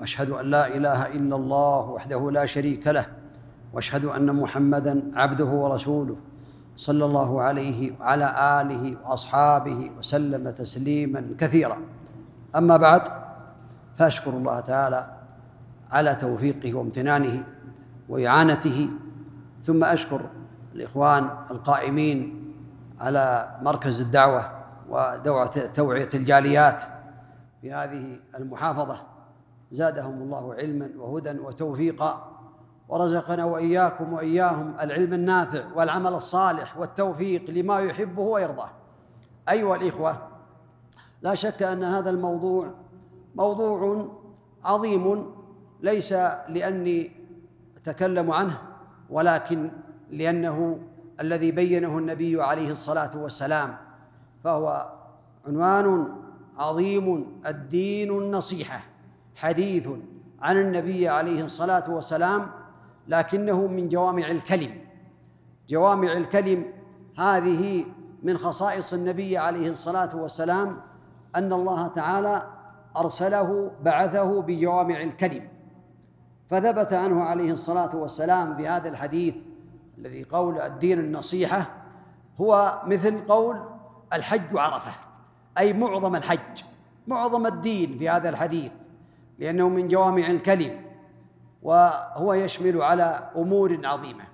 وأشهد أن لا إله إلا الله وحده لا شريك له وأشهد أن محمدا عبده ورسوله صلى الله عليه وعلى آله وأصحابه وسلم تسليما كثيرا. أما بعد فأشكر الله تعالى على توفيقه وامتنانه وإعانته ثم أشكر الإخوان القائمين على مركز الدعوة ودوعة الجاليات في هذه المحافظة. زادهم الله علما وهدى وتوفيقا. ورزقنا وإياكم وإياهم العلم النافع والعمل الصالح والتوفيق لما يحبه ويرضاه. أيها الإخوة لا شك أن هذا الموضوع موضوع عظيم ليس لأني أتكلم عنه ولكن لأنه الذي بينه النبي عليه الصلاة والسلام فهو عنوان عظيم الدين النصيحة. حديث عن النبي عليه الصلاة والسلام لكنه من جوامع الكلم. جوامع الكلم هذه من خصائص النبي عليه الصلاة والسلام أن الله تعالى أرسله بعثه بجوامع الكلم. فثبت عنه عليه الصلاة والسلام في هذا الحديث الذي قول الدين النصيحة هو مثل قول الحج عرفة أي معظم الحج معظم الدين في هذا الحديث. لأنه من جوامع الكلم وهو يشمل على أمور عظيمة.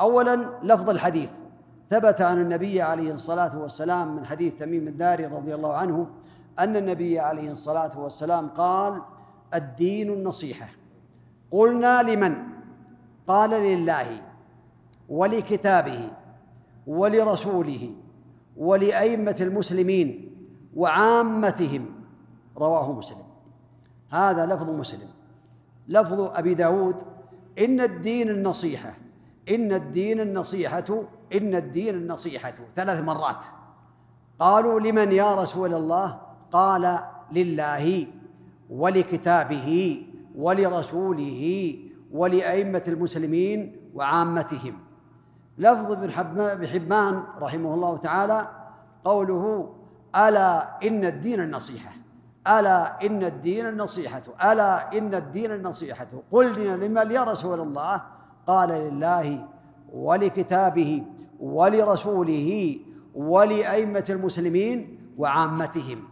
اولا لفظ الحديث. ثبت عن النبي عليه الصلاة والسلام من حديث تميم الداري رضي الله عنه أن النبي عليه الصلاة والسلام قال الدين النصيحة. قلنا لمن؟ قال لله ولكتابه ولرسوله ولأئمة المسلمين وعامتهم. رواه مسلم. هذا لفظ مسلم. لفظ أبي داود إن الدين النصيحة إن الدين النصيحة إن الدين النصيحة. ثلاث مرات. قالوا لمن يا رسول الله؟ قال لله ولكتابه ولرسوله ولأئمة المسلمين وعامتهم. لفظ ابن حبان رحمه الله تعالى قوله ألا إن الدين النصيحة؟ ألا إن الدين النصيحة ألا إن الدين النصيحة. قلنا لمن؟ يا رسول الله. قال لله ولكتابه ولرسوله ولأئمة المسلمين وعامتهم.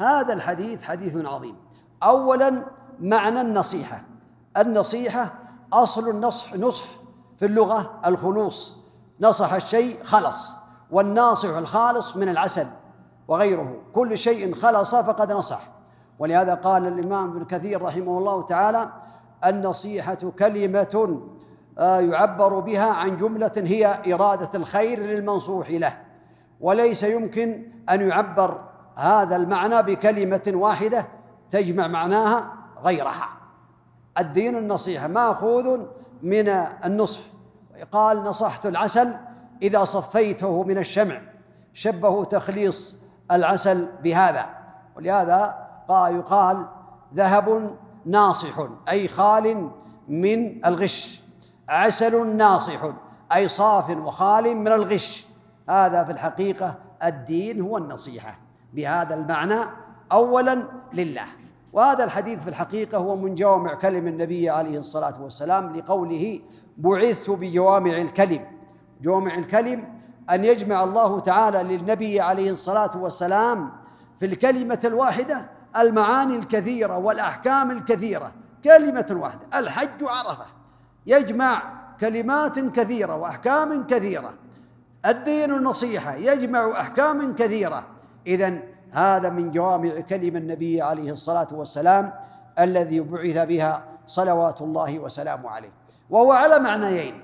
هذا الحديث حديث عظيم. أولا معنى النصيحة. النصيحة أصل النصح نصح في اللغة الخلوص. نصح الشيء خلص والناصح الخالص من العسل وغيره. كل شيء خلص فقد نصح. ولهذا قال الإمام ابن كثير رحمه الله تعالى النصيحة كلمة آه، يعبر بها عن جملة هي إرادة الخير للمنصوح له. وليس يمكن أن يعبر هذا المعنى بكلمة واحدة تجمع معناها غيرها. الدين النصيحة ماخوذ من النصح. قال نصحت العسل إذا صفيته من الشمع. شبه تخليص العسل بهذا. ولهذا قال يقال ذهب ناصح أي خال من الغش. عسل ناصح أي صاف وخال من الغش. هذا في الحقيقة الدين هو النصيحة. بهذا المعنى أولا لله. وهذا الحديث في الحقيقة هو من جوامع كلم النبي عليه الصلاة والسلام لقوله بعثت بجوامع الكلم. جوامع الكلم أن يجمع الله تعالى للنبي عليه الصلاة والسلام في الكلمة الواحدة المعاني الكثيرة والأحكام الكثيرة. كلمة واحدة الحج عرفة. يجمع كلمات كثيرة وأحكام كثيرة. الدين النصيحة يجمع أحكام كثيرة. إذا هذا من جوامع كلم النبي عليه الصلاة والسلام الذي بعث بها صلوات الله وسلامه عليه. وهو على معنيين.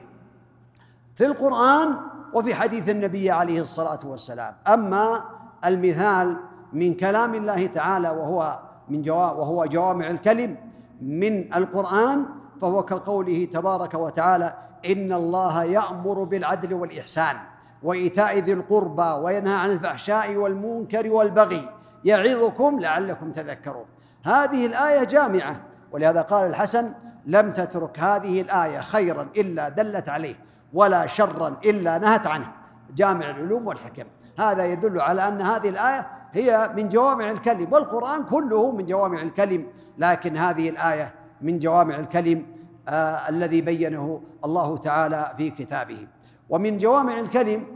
في القرآن وفي حديث النبي عليه الصلاة والسلام. أما المثال من كلام الله تعالى وهو من جواب وهو جوامع الكلم من القرآن فهو كقوله تبارك وتعالى إن الله يأمر بالعدل والإحسان وإيتاء ذي القربى وينهى عن الفحشاء والمنكر والبغي يعظكم لعلكم تذكرون. هذه الآية جامعة ولهذا قال الحسن لم تترك هذه الآية خيرا إلا دلت عليه ولا شرا إلا نهت عنه. جامع العلوم والحكم. هذا يدل على أن هذه الآية هي من جوامع الكلم والقرآن كله من جوامع الكلم لكن هذه الآية من جوامع الكلم آه الذي بينه الله تعالى في كتابه. ومن جوامع الكلم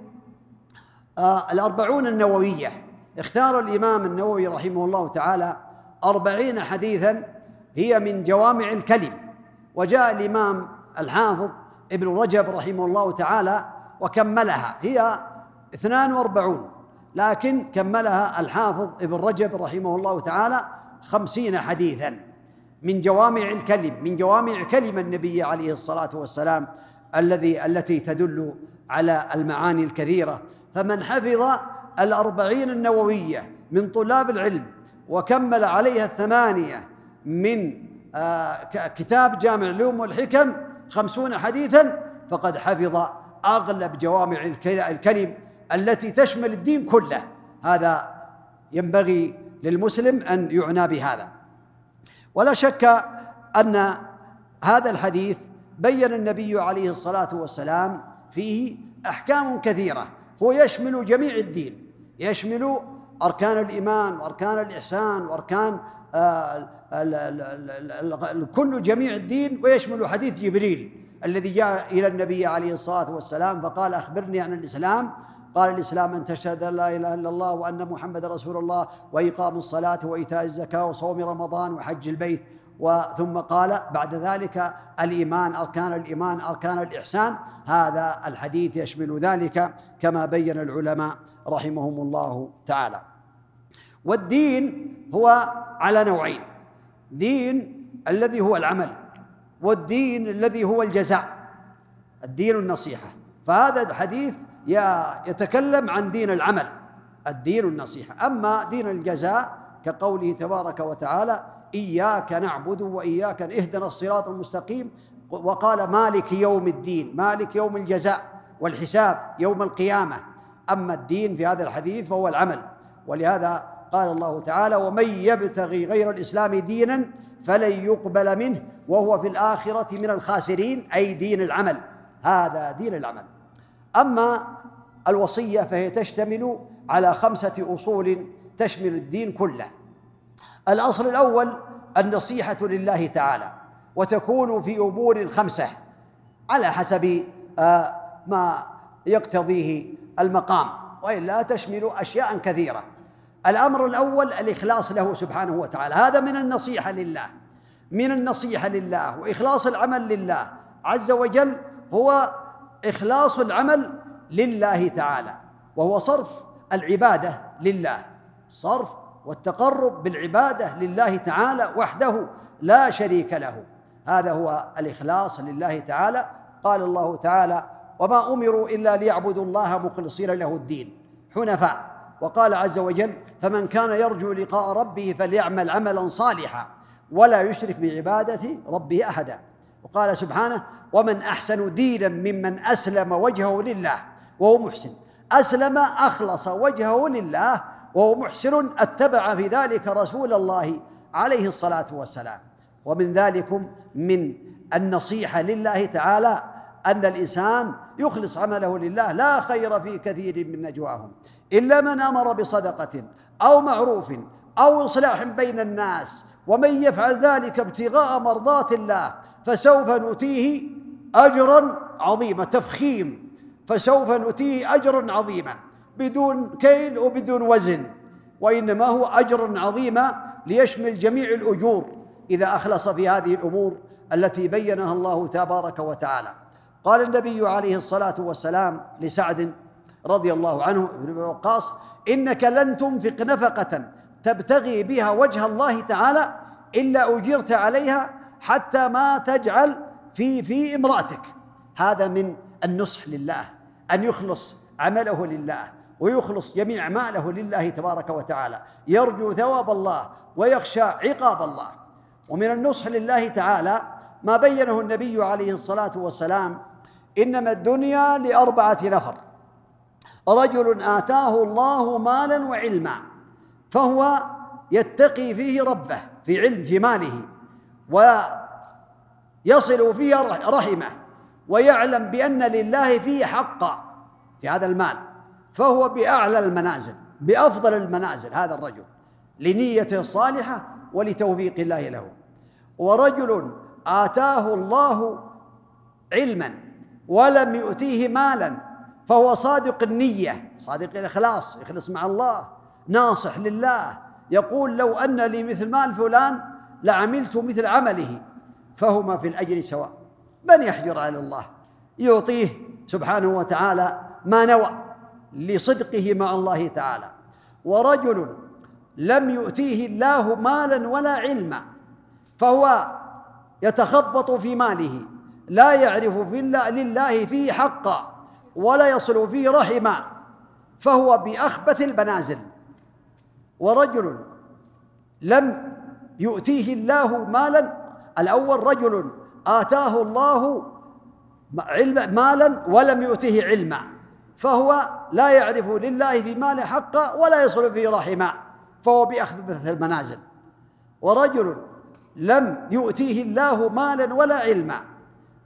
آه الأربعون النووية. اختار الإمام النووي رحمه الله تعالى أربعين حديثا هي من جوامع الكلم. وجاء الإمام الحافظ ابن رجب رحمه الله تعالى وكملها هي اثنان وأربعون. لكن كملها الحافظ ابن رجب رحمه الله تعالى خمسين حديثا من جوامع الكلم من جوامع كلمة النبي عليه الصلاة والسلام الذي التي تدل على المعاني الكثيرة. فمن حفظ الأربعين النووية من طلاب العلم وكمل عليها الثمانية من آه، كتاب جامع العلوم والحكم خمسون حديثا فقد حفظ أغلب جوامع الكلم التي تشمل الدين كله. هذا ينبغي للمسلم أن يعنى بهذا. ولا شك أن هذا الحديث بين النبي عليه الصلاة والسلام فيه أحكام كثيرة. هو يشمل جميع الدين. يشمل أركان الإيمان وأركان الإحسان وأركان آه، كل جميع الدين ويشمل حديث جبريل الذي جاء إلى النبي عليه الصلاة والسلام فقال أخبرني عن الإسلام. قال الإسلام أن تشهد أن لا إله إلا الله وأن محمد رسول الله وإقام الصلاة وإيتاء الزكاة وصوم رمضان وحج البيت. وثم قال بعد ذلك الإيمان أركان الإيمان أركان الإحسان. هذا الحديث يشمل ذلك كما بين العلماء رحمهم الله تعالى. والدين هو على نوعين. دين الذي هو العمل والدين الذي هو الجزاء. الدين النصيحة. فهذا الحديث يتكلم عن دين العمل الدين النصيحة أما دين الجزاء كقوله تبارك وتعالى إياك نعبد وإياك اهدنا الصراط المستقيم. وقال مالك يوم الدين مالك يوم الجزاء والحساب يوم القيامة. أما الدين في هذا الحديث فهو العمل. ولهذا قال الله تعالى ومن يبتغي غير الإسلام دينا فلن يقبل منه وهو في الآخرة من الخاسرين أي دين العمل. هذا دين العمل. أما الوصية فهي تشتمل على خمسة أصول تشمل الدين كله. الأصل الأول النصيحة لله تعالى وتكون في أمور خمسة على حسب آه، ما يقتضيه المقام وإلا تشمل أشياء كثيرة. الأمر الأول الإخلاص له سبحانه وتعالى هذا من النصيحة لله من النصيحة لله وإخلاص العمل لله. عز وجل هو إخلاص العمل لله تعالى وهو صرف العبادة لله صرف والتقرب بالعبادة لله تعالى وحده لا شريك له. هذا هو الإخلاص لله تعالى. قال الله تعالى وما أمروا إلا ليعبدوا الله مخلصين له الدين حنفاء. وقال عز وجل فمن كان يرجو لقاء ربه فليعمل عملا صالحا ولا يشرك بعبادة ربه أحدا. وقال سبحانه ومن أحسن دينا ممن أسلم وجهه لله. وهو محسن. أسلم أخلص وجهه لله وهو محسن أتبع في ذلك رسول الله عليه الصلاة والسلام. ومن ذلكم من النصيحة لله تعالى أن الإنسان يخلص عمله لله لا خير في كثير من نجواهم. إلا من أمر بصدقة أو معروف أو إصلاح بين الناس ومن يفعل ذلك ابتغاء مرضات الله فسوف نؤتيه أجرا عظيما تفخيم. فسوف نؤتيه أجرا عظيما بدون كيل وبدون وزن وإنما هو أجر عظيما ليشمل جميع الأجور. إذا أخلص في هذه الأمور التي بينها الله تبارك وتعالى. قال النبي عليه الصلاة والسلام لسعد رضي الله عنه بن وقاص إنك لن تنفق نفقة تبتغي بها وجه الله تعالى إلا أجرت عليها حتى ما تجعل في في امرأتك. هذا من النصح لله. أن يخلص عمله لله ويخلص جميع أعماله لله تبارك وتعالى. يرجو ثواب الله ويخشى عقاب الله. ومن النصح لله تعالى ما بينه النبي عليه الصلاة والسلام إنما الدنيا لأربعة نفر. رجل آتاه الله مالا وعلما فهو يتقي فيه ربه في علم في ماله ويصل فيه رحمه. ويعلم بأن لله فيه حقا في هذا المال فهو بأعلى المنازل بأفضل المنازل هذا الرجل لنيته الصالحة ولتوفيق الله له. ورجل آتاه الله علما ولم يؤتيه مالا فهو صادق النية صادق الإخلاص يخلص مع الله ناصح لله يقول لو أن لي مثل مال فلان لعملت مثل عمله فهما في الأجر سواء. من يحجر على الله؟ يعطيه سبحانه وتعالى ما نوى لصدقه مع الله تعالى. ورجل لم يؤتيه الله مالا ولا علما فهو يتخبط في ماله لا يعرف في لله فيه حقا ولا يصل فيه رحما فهو بأخبث المنازل ورجل لم يؤتيه الله مالا الأول رجل آتاه الله علم مالا ولم يؤته علما فهو لا يعرف لله في ماله حقا ولا يصل فيه رحما فهو بأخبث المنازل. ورجل لم يؤتيه الله مالا ولا علما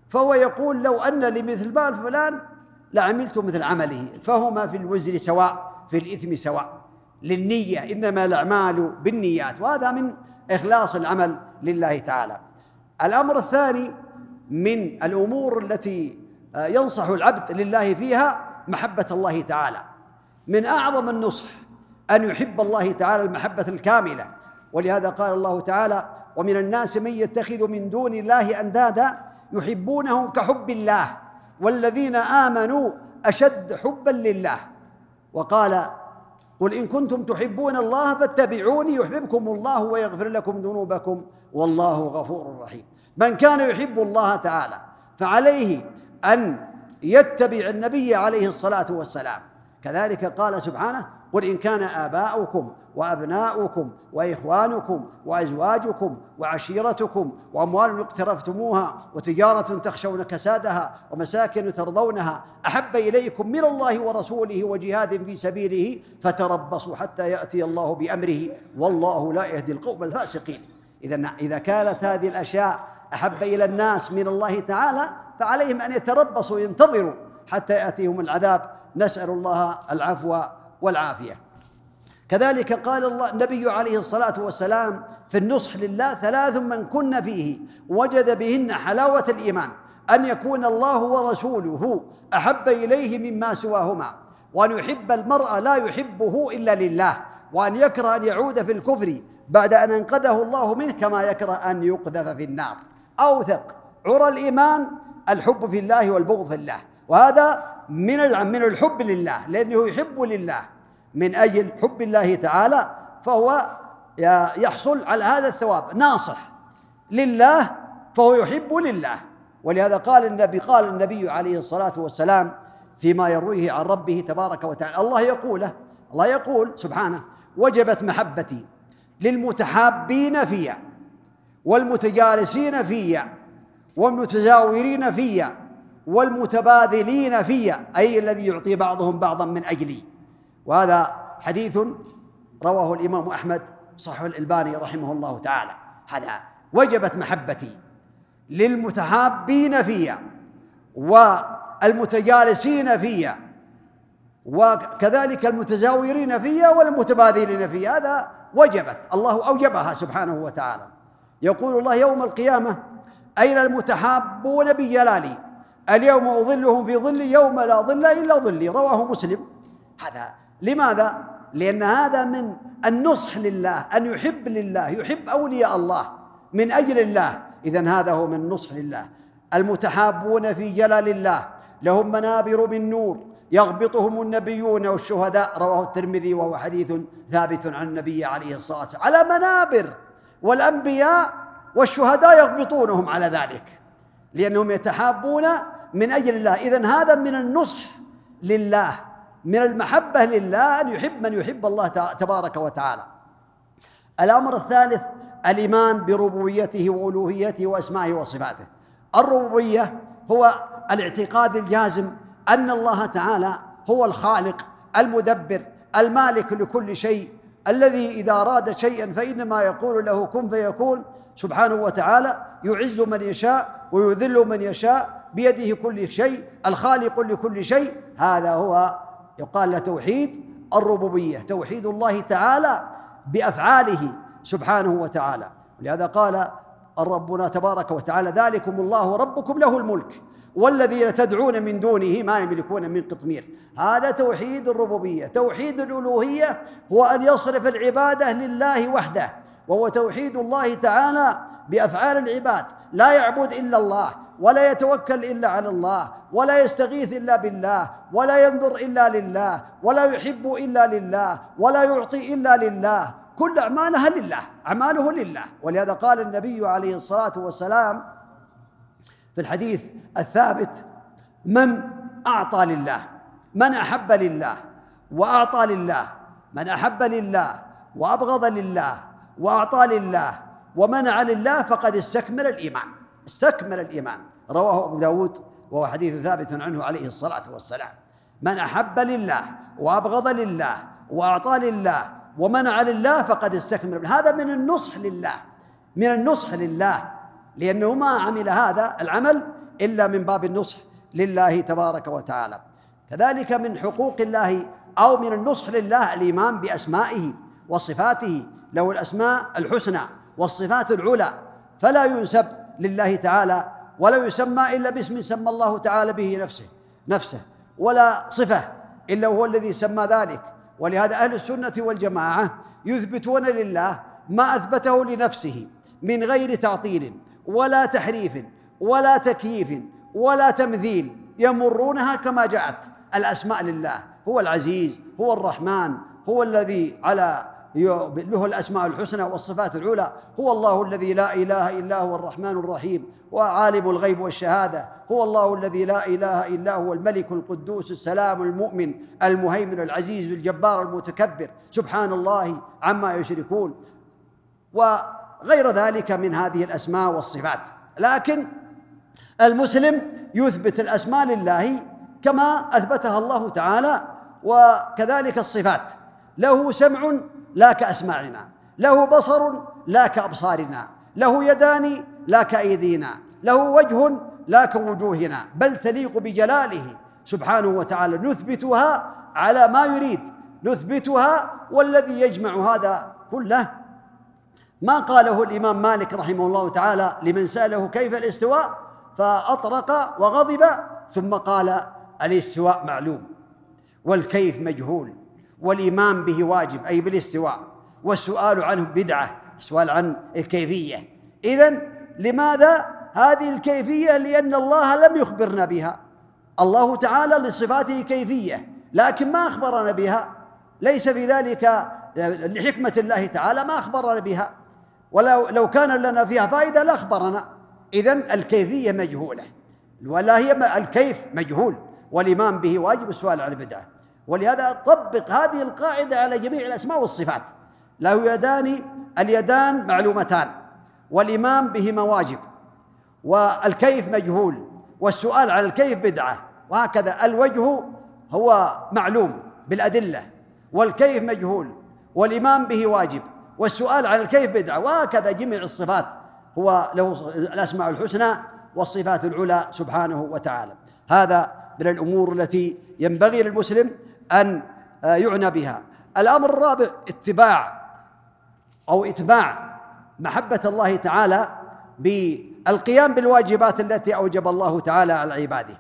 فهو يقول لو أن لمثل مال فلان لعملت مثل عمله فهما في الوزر سواء في الإثم سواء. للنية إنما الأعمال بالنيات وهذا من إخلاص العمل لله تعالى. الأمر الثاني من الأمور التي ينصح العبد لله فيها محبة الله تعالى. من أعظم النصح أن يحب الله تعالى المحبة الكاملة. ولهذا قال الله تعالى ومن الناس من يتخذ من دون الله أندادا يحبونهم كحب الله والذين آمنوا أشد حبا لله. وقال قل إن كنتم تحبون الله فاتبعوني يحببكم الله ويغفر لكم ذنوبكم والله غفور رحيم. من كان يحب الله تعالى فعليه أن يتبع النبي عليه الصلاة والسلام. كذلك قال سبحانه قل إن كان آباؤكم وأبناؤكم وإخوانكم وأزواجكم وعشيرتكم وأموال اقترفتموها وتجارة تخشون كسادها ومساكن ترضونها أحب إليكم من الله ورسوله وجهاد في سبيله فتربصوا حتى يأتي الله بأمره والله لا يهدي القوم الفاسقين. إذا إذا كانت هذه الأشياء أحب إلى الناس من الله تعالى فعليهم أن يتربصوا ينتظروا حتى يأتيهم العذاب. نسأل الله العفو والعافية. كذلك قال الله النبي عليه الصلاة والسلام في النصح لله ثلاث من كن فيه وجد بهن حلاوة الإيمان أن يكون الله ورسوله أحب إليه مما سواهما وأن يحب المرء لا يحبه إلا لله وأن يكره أن يعود في الكفر بعد أن أنقذه الله منه كما يكره أن يقذف في النار. أوثق. عرى الإيمان الحب في الله والبغض في الله. وهذا من من الحب لله لأنه يحب لله. من أجل حب الله تعالى فهو يحصل على هذا الثواب. ناصح لله فهو يحب لله. ولهذا قال النبي قال النبي عليه الصلاة والسلام فيما يرويه عن ربه تبارك وتعالى. الله يقوله الله يقول سبحانه وجبت محبتي للمتحابين فيا. والمتجالسين فيا والمتزاورين فيا والمتبادلين فيا أي الذي يعطي بعضهم بعضا من أجلي. وهذا حديث رواه الإمام أحمد صحيح الألباني رحمه الله تعالى. هذا وجبت محبتي للمتحابين فيا والمتجالسين فيا وكذلك المتزاورين فيها والمتبادلين فيها هذا وجبت الله أوجبها سبحانه وتعالى. يقول الله يوم القيامة أين المتحابون بجلالي؟ اليوم أظلهم في ظلي يوم لا ظل إلا ظلي. رواه مسلم. هذا لماذا؟ لأن هذا من النصح لله أن يحب لله يحب أولياء الله من أجل الله. إذا هذا هو من نصح لله. المتحابون في جلال الله لهم منابر من نور يغبطهم النبيون والشهداء. رواه الترمذي وهو حديث ثابت عن النبي عليه الصلاة والسلام. على منابر. والأنبياء والشهداء يغبطونهم على ذلك لأنهم يتحابون من أجل الله. إذا هذا من النصح لله من المحبة لله أن يحب من يحب الله تبارك وتعالى. الأمر الثالث الإيمان بربوبيته وألوهيته وأسمائه وصفاته. الربوبية هو الاعتقاد الجازم أن الله تعالى هو الخالق المدبر المالك لكل شيء. الذي إذا أراد شيئا فإنما يقول له كن فيكون سبحانه وتعالى يعز من يشاء ويذل من يشاء بيده كل شيء الخالق لكل شيء. هذا هو يقال له توحيد الربوبية توحيد الله تعالى بأفعاله سبحانه وتعالى. ولهذا قال ربنا تبارك وتعالى ذلكم الله ربكم له الملك. والذين تدعون من دونه ما يملكون من قطمير هذا توحيد الربوبية. توحيد الألوهية هو أن يصرف العبادة لله وحده وهو توحيد الله تعالى بأفعال العباد. لا يعبد إلا الله ولا يتوكل إلا على الله ولا يستغيث إلا بالله ولا ينظر إلا لله ولا يحب إلا لله ولا يعطي إلا لله. كل أعمالها لله أعماله لله. ولهذا قال النبي عليه الصلاة والسلام في الحديث الثابت من أعطى لله من أحب لله وأعطى لله من أحب لله وأبغض لله وأعطى لله ومنع لله فقد استكمل الإيمان استكمل الإيمان. رواه أبو داود وهو حديث ثابت عنه عليه الصلاة والسلام. من أحب لله وأبغض لله وأعطى لله ومنع لله فقد استكمل. هذا من النصح لله من النصح لله. لأنه ما عمل هذا العمل إلا من باب النصح لله تبارك وتعالى. كذلك من حقوق الله أو من النصح لله الإيمان بأسمائه وصفاته له الأسماء الحسنى والصفات العلى فلا ينسب لله تعالى ولا يسمى إلا باسم سمى الله تعالى به نفسه نفسه ولا صفة إلا هو الذي سمى ذلك. ولهذا أهل السنة والجماعة يثبتون لله ما أثبته لنفسه من غير تعطيل. ولا تحريف ولا تكييف ولا تمثيل يمرونها كما جاءت. الأسماء لله هو العزيز هو الرحمن هو الذي على له الأسماء الحسنى والصفات العلى هو الله الذي لا إله إلا هو الرحمن الرحيم وعالم الغيب والشهادة هو الله الذي لا إله إلا هو الملك القدوس السلام المؤمن المهيمن العزيز الجبار المتكبر سبحان الله عما يشركون. وغير ذلك من هذه الأسماء والصفات. لكن المسلم يثبت الأسماء لله كما أثبتها الله تعالى وكذلك الصفات. له سمع لا كأسماعنا له بصر لا كأبصارنا له يدان لا كأيدينا له وجه لا كوجوهنا بل تليق بجلاله سبحانه وتعالى. نثبتها على ما يريد نثبتها والذي يجمع هذا كله ما قاله الإمام مالك رحمه الله تعالى لمن سأله كيف الاستواء فأطرق وغضب ثم قال الاستواء معلوم والكيف مجهول والإيمان به واجب أي بالاستواء والسؤال عنه بدعة السؤال عن الكيفية. إذا لماذا هذه الكيفية؟ لأن الله لم يخبرنا بها. الله تعالى لصفاته كيفية لكن ما أخبرنا بها. ليس في ذلك لحكمة الله تعالى ما أخبرنا بها. ولو لو كان لنا فيها فائدة لأخبرنا. إذا الكيفية مجهولة. ولا هي الكيف مجهول. والإيمان به واجب السؤال عن البدعة. ولهذا طبق هذه القاعدة على جميع الأسماء والصفات. له يدان اليدان معلومتان. والإيمان بهما واجب والكيف مجهول. والسؤال عن الكيف بدعة. وهكذا الوجه هو معلوم بالأدلة. والكيف مجهول. والإيمان به واجب. والسؤال عن الكيف بدعة. وهكذا جميع الصفات هو له الأسماء الحسنى والصفات العلى سبحانه وتعالى. هذا من الأمور التي ينبغي للمسلم أن آه، يعنى بها. الأمر الرابع اتباع أو إتباع محبة الله تعالى بالقيام بالواجبات التي أوجب الله تعالى على عباده.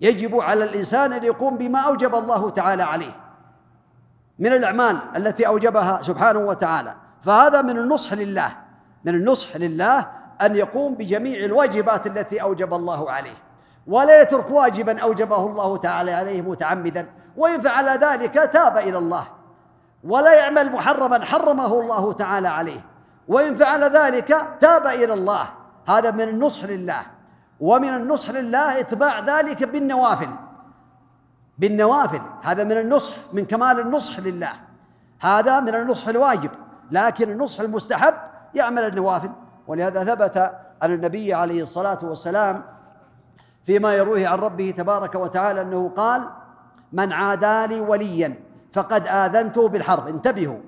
يجب على الإنسان أن يقوم بما أوجب الله تعالى عليه. من الأعمال التي أوجبها سبحانه وتعالى. فهذا من النصح لله من النصح لله أن يقوم بجميع الواجبات التي أوجب الله عليه. ولا يترك واجبا أوجبه الله تعالى عليه متعمدا وإن فعل ذلك تاب إلى الله. ولا يعمل محرما حرمه الله تعالى عليه. وإن فعل ذلك تاب إلى الله. هذا من النصح لله. ومن النصح لله اتباع ذلك بالنوافل. بالنوافل. هذا من النصح من كمال النصح لله. هذا من النصح الواجب. لكن النصح المستحب يعمل النوافل. ولهذا ثبت عن النبي عليه الصلاة والسلام فيما يرويه عن ربه تبارك وتعالى أنه قال من عادى لي وليا فقد آذنته بالحرب. انتبهوا.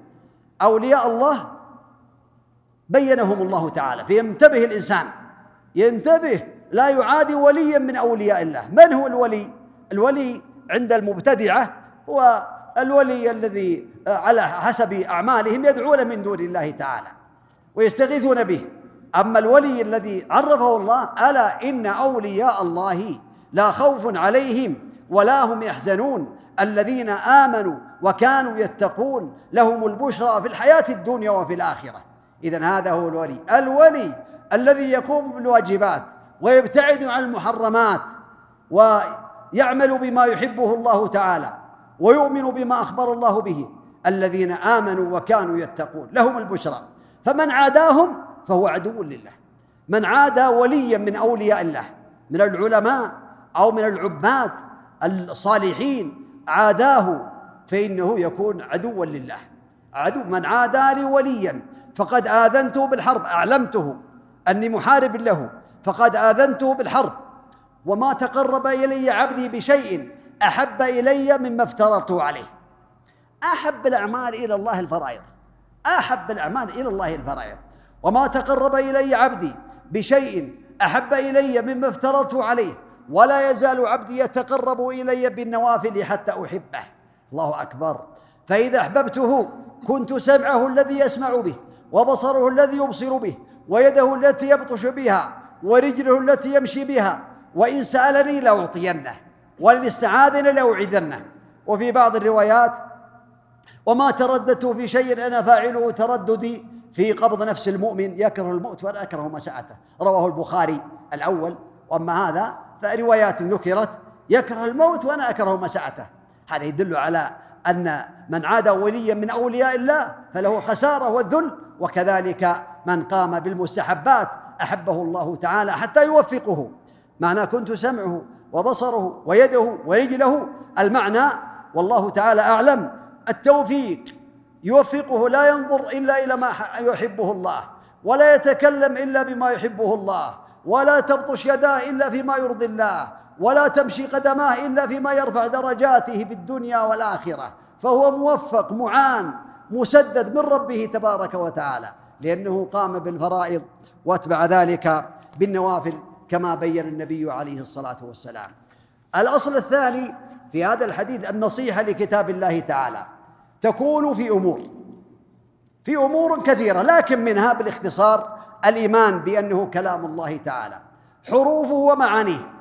أولياء الله بينهم الله تعالى. فينتبه الإنسان. ينتبه لا يعادي وليا من أولياء الله. من هو الولي؟ الولي عند المبتدعة هو الولي الذي على حسب أعمالهم يدعون من دون الله تعالى ويستغيثون به. أما الولي الذي عرفه الله ألا إن أولياء الله لا خوف عليهم ولا هم يحزنون. الذين آمنوا وكانوا يتقون لهم البشرى في الحياة الدنيا وفي الآخرة. إذا هذا هو الولي. الولي الذي يقوم بالواجبات ويبتعد عن المحرمات ويعمل بما يحبه الله تعالى ويؤمن بما أخبر الله به الذين آمنوا وكانوا يتقون لهم البشرى. فمن عاداهم فهو عدو لله. من عادى وليا من أولياء الله من العلماء أو من العباد الصالحين عاداه فإنه يكون عدوا لله. عدو من عادى لي وليا فقد آذنته بالحرب أعلمته أني محارب له فقد آذنته بالحرب. وما تقرب إلي عبدي بشيء أحب إلي مما افترضته عليه. أحب الأعمال إلى الله الفرائض. أحب الأعمال إلى الله الفرائض. وما تقرب إلي عبدي بشيء أحب إلي مما افترضته عليه. ولا يزال عبدي يتقرب إلي بالنوافل حتى أحبه. الله أكبر. فإذا أحببته كنت سمعه الذي يسمع به وبصره الذي يبصر به ويده التي يبطش بها ورجله التي يمشي بها وإن سألني لأعطينه ولن استعاذني لأوعدنه. وفي بعض الروايات وما ترددت في شيء أنا فاعله ترددي في قبض نفس المؤمن يكره الموت وأنا أكره مساءته. رواه البخاري الأول. وأما هذا فروايات ذكرت يكره الموت وأنا أكره مساءته. هذا يدل على أن من عاد وليا من أولياء الله فله الخسارة والذل. وكذلك من قام بالمستحبات أحبه الله تعالى حتى يوفقه. معنى كنت سمعه وبصره ويده ورجله. المعنى والله تعالى أعلم. التوفيق يوفقه لا ينظر إلا إلى ما يحبه الله ولا يتكلم إلا بما يحبه الله ولا تبطش يداه إلا فيما يرضي الله ولا تمشي قدماه إلا فيما يرفع درجاته في الدنيا والآخرة. فهو موفق معان مسدد من ربه تبارك وتعالى لأنه قام بالفرائض وأتبع ذلك بالنوافل. كما بين النبي عليه الصلاة والسلام. الأصل الثاني في هذا الحديث النصيحة لكتاب الله تعالى. تكون في أمور في أمور كثيرة لكن منها بالاختصار الإيمان بأنه كلام الله تعالى. حروفه ومعانيه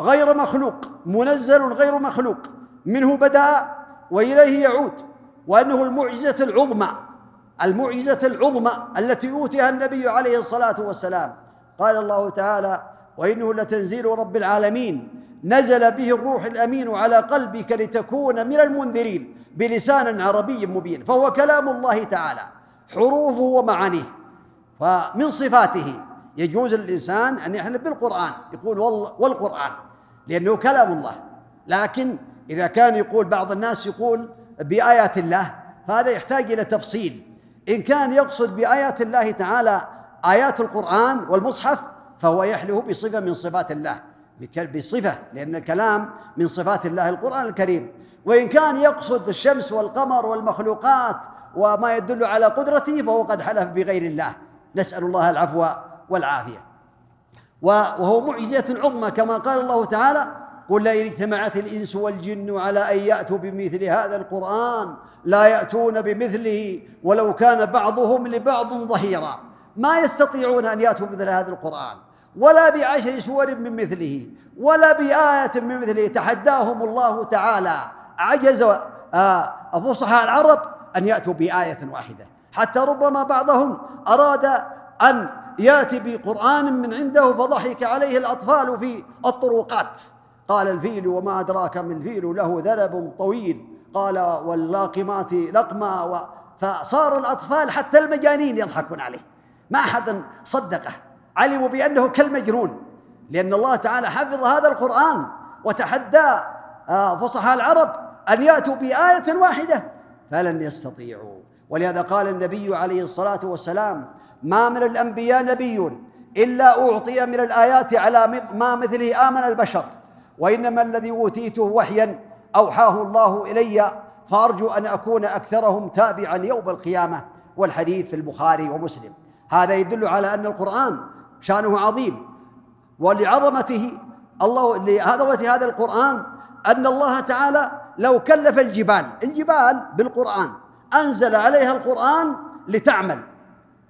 غير مخلوق منزل غير مخلوق منه بدأ وإليه يعود وأنه المعجزة العظمى المعجزة العظمى التي أوتيها النبي عليه الصلاة والسلام. قال الله تعالى وإنه لتنزيل رب العالمين. نزل به الروح الأمين على قلبك لتكون من المنذرين بلسان عربي مبين فهو كلام الله تعالى حروفه ومعانيه. فمن صفاته يجوز للإنسان أن يحلف بالقرآن يقول والقرآن لأنه كلام الله. لكن إذا كان يقول بعض الناس يقول بآيات الله فهذا يحتاج إلى تفصيل. إن كان يقصد بآيات الله تعالى آيات القرآن والمصحف فهو يحلف بصفة من صفات الله. بصفة لأن الكلام من صفات الله القرآن الكريم. وإن كان يقصد الشمس والقمر والمخلوقات وما يدل على قدرته فهو قد حلف بغير الله. نسأل الله العفو والعافية. وهو معجزة عظمى كما قال الله تعالى قل لئن اجتمعت الإنس والجن على أن يأتوا بمثل هذا القرآن لا يأتون بمثله ولو كان بعضهم لبعض ظهيرا. ما يستطيعون أن يأتوا بمثل هذا القرآن ولا بعشر سور من مثله ولا بآية من مثله. تحداهم الله تعالى. عجز آه، فصحى العرب أن يأتوا بآية واحدة. حتى ربما بعضهم أراد أن يأتي بقرآن من عنده فضحك عليه الأطفال في الطرقات. قال الفيل وما أدراك من الفيل له ذنب طويل. قال واللاقمات لقما. فصار الأطفال حتى المجانين يضحكون عليه. ما أحد صدقه. علموا بأنه كالمجنون لأن الله تعالى حفظ هذا القرآن وتحدى آه، فصحى العرب أن يأتوا بآية واحدة فلن يستطيعوا. ولهذا قال النبي عليه الصلاة والسلام ما من الأنبياء نبي إلا أعطي من الآيات على ما مثله آمن البشر وإنما الذي أوتيته وحيا أوحاه الله إلي فأرجو أن أكون أكثرهم تابعا يوم القيامة. والحديث في البخاري ومسلم. هذا يدل على أن القرآن شأنه عظيم. ولعظمته الله لعظمة هذا القرآن أن الله تعالى لو كلف الجبال الجبال بالقرآن أنزل عليها القرآن لتعمل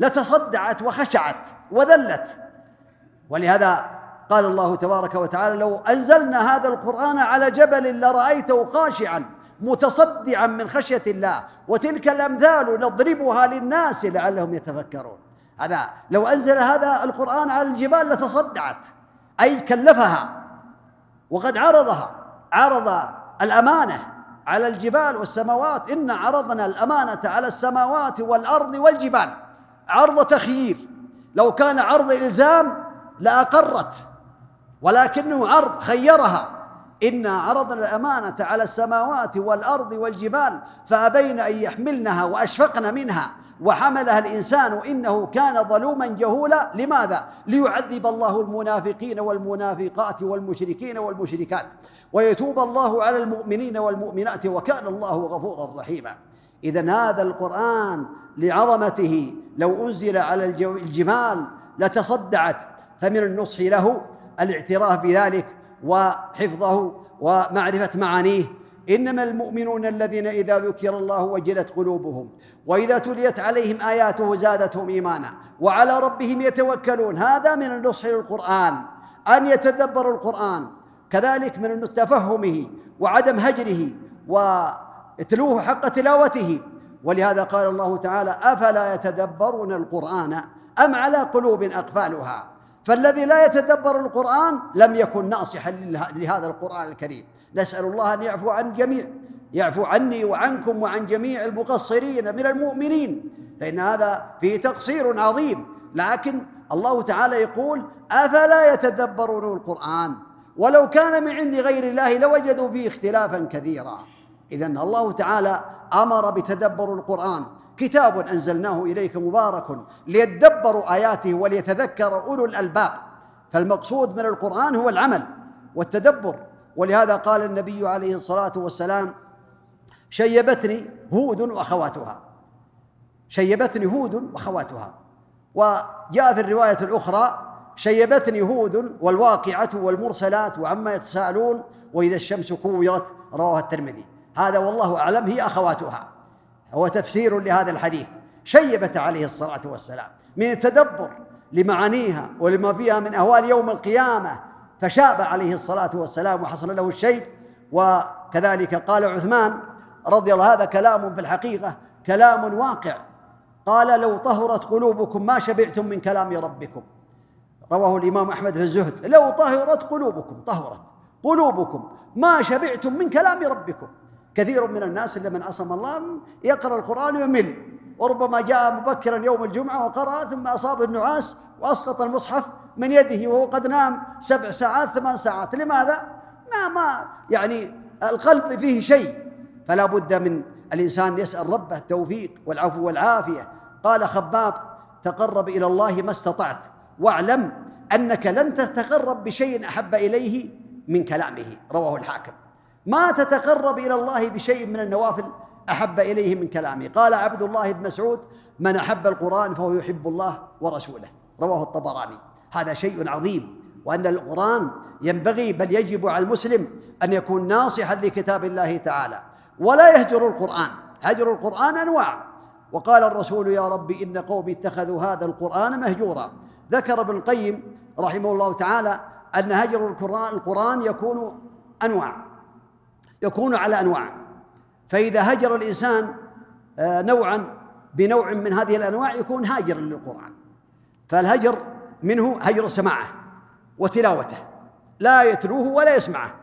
لتصدعت وخشعت وذلت. ولهذا قال الله تبارك وتعالى لو أنزلنا هذا القرآن على جبل لرأيته خاشعا متصدعا من خشية الله وتلك الأمثال نضربها للناس لعلهم يتفكرون. هذا. لو أنزل هذا القرآن على الجبال لتصدعت أي كلفها وقد عرضها عرض الأمانة على الجبال والسماوات إن عرضنا الأمانة على السماوات والأرض والجبال. عرض تخيير. لو كان عرض إلزام لأقرت ولكنه عرض خيرها. إنا عرضنا الأمانة على السماوات والأرض والجبال فأبين أن يحملنها وأشفقن منها. وحملها الإنسان إنه كان ظلوما جهولا. لماذا؟ ليعذب الله المنافقين والمنافقات والمشركين والمشركات. ويتوب الله على المؤمنين والمؤمنات وكان الله غفورا رحيما. إذا هذا القرآن لعظمته لو أنزل على الجبال لتصدعت فمن النصح له الاعتراف بذلك. وحفظه ومعرفة معانيه. إنما المؤمنون الذين إذا ذكر الله وجلت قلوبهم وإذا تليت عليهم آياته زادتهم إيمانا وعلى ربهم يتوكلون. هذا من النصح للقرآن أن يتدبروا القرآن كذلك من تفهمه وعدم هجره واتلوه حق تلاوته. ولهذا قال الله تعالى أفلا يتدبرون القرآن أم على قلوب أقفالها؟ فالذي لا يتدبر القرآن لم يكن ناصحا لهذا القرآن الكريم. نسأل الله أن يعفو عن جميع يعفو عني وعنكم وعن جميع المقصرين من المؤمنين. فإن هذا فيه تقصير عظيم. لكن الله تعالى يقول أفلا يتدبرون القرآن؟ ولو كان من عند غير الله لوجدوا فيه اختلافا كثيرا. إذا الله تعالى أمر بتدبر القرآن. كتاب أنزلناه إليك مبارك ليدبروا آياته وليتذكر أولو الألباب. فالمقصود من القرآن هو العمل والتدبر. ولهذا قال النبي عليه الصلاة والسلام شيبتني هود وأخواتها. شيبتني هود وأخواتها. وجاء في الرواية الأخرى شيبتني هود والواقعة والمرسلات وعما يتساءلون وإذا الشمس كورت. رواه الترمذي. هذا والله أعلم هي أخواتها. هو تفسير لهذا الحديث. شيبت عليه الصلاة والسلام من التدبر لمعانيها ولما فيها من أهوال يوم القيامة فشاب عليه الصلاة والسلام وحصل له الشيب. وكذلك قال عثمان رضي الله هذا كلام في الحقيقة كلام واقع. قال لو طهرت قلوبكم ما شبعتم من كلام ربكم. رواه الإمام أحمد في الزهد. لو طهرت قلوبكم طهرت قلوبكم ما شبعتم من كلام ربكم. كثير من الناس اللي من عصم الله يقرأ القرآن ويمل. وربما جاء مبكرا يوم الجمعة وقرأ ثم أصاب النعاس وأسقط المصحف من يده وهو قد نام سبع ساعات ثمان ساعات. لماذا؟ ما ما يعني القلب فيه شيء. فلا بد من الإنسان يسأل ربه التوفيق والعفو والعافية. قال خباب تقرب إلى الله ما استطعت واعلم أنك لن تتقرب بشيء أحب إليه من كلامه. رواه الحاكم. ما تتقرب إلى الله بشيء من النوافل أحب إليه من كلامه قال عبد الله بن مسعود من أحب القرآن فهو يحب الله ورسوله. رواه الطبراني. هذا شيء عظيم. وأن القرآن ينبغي بل يجب على المسلم أن يكون ناصحا لكتاب الله تعالى. ولا يهجر القرآن. هجر القرآن أنواع. وقال الرسول يا رب إن قومي اتخذوا هذا القرآن مهجورا. ذكر ابن القيم رحمه الله تعالى أن هجر القرآن يكون أنواع. يكون على أنواع. فإذا هجر الإنسان آه، نوعا بنوع من هذه الأنواع يكون هاجرا للقرآن. فالهجر منه هجر سماعه وتلاوته لا يتلوه ولا يسمعه.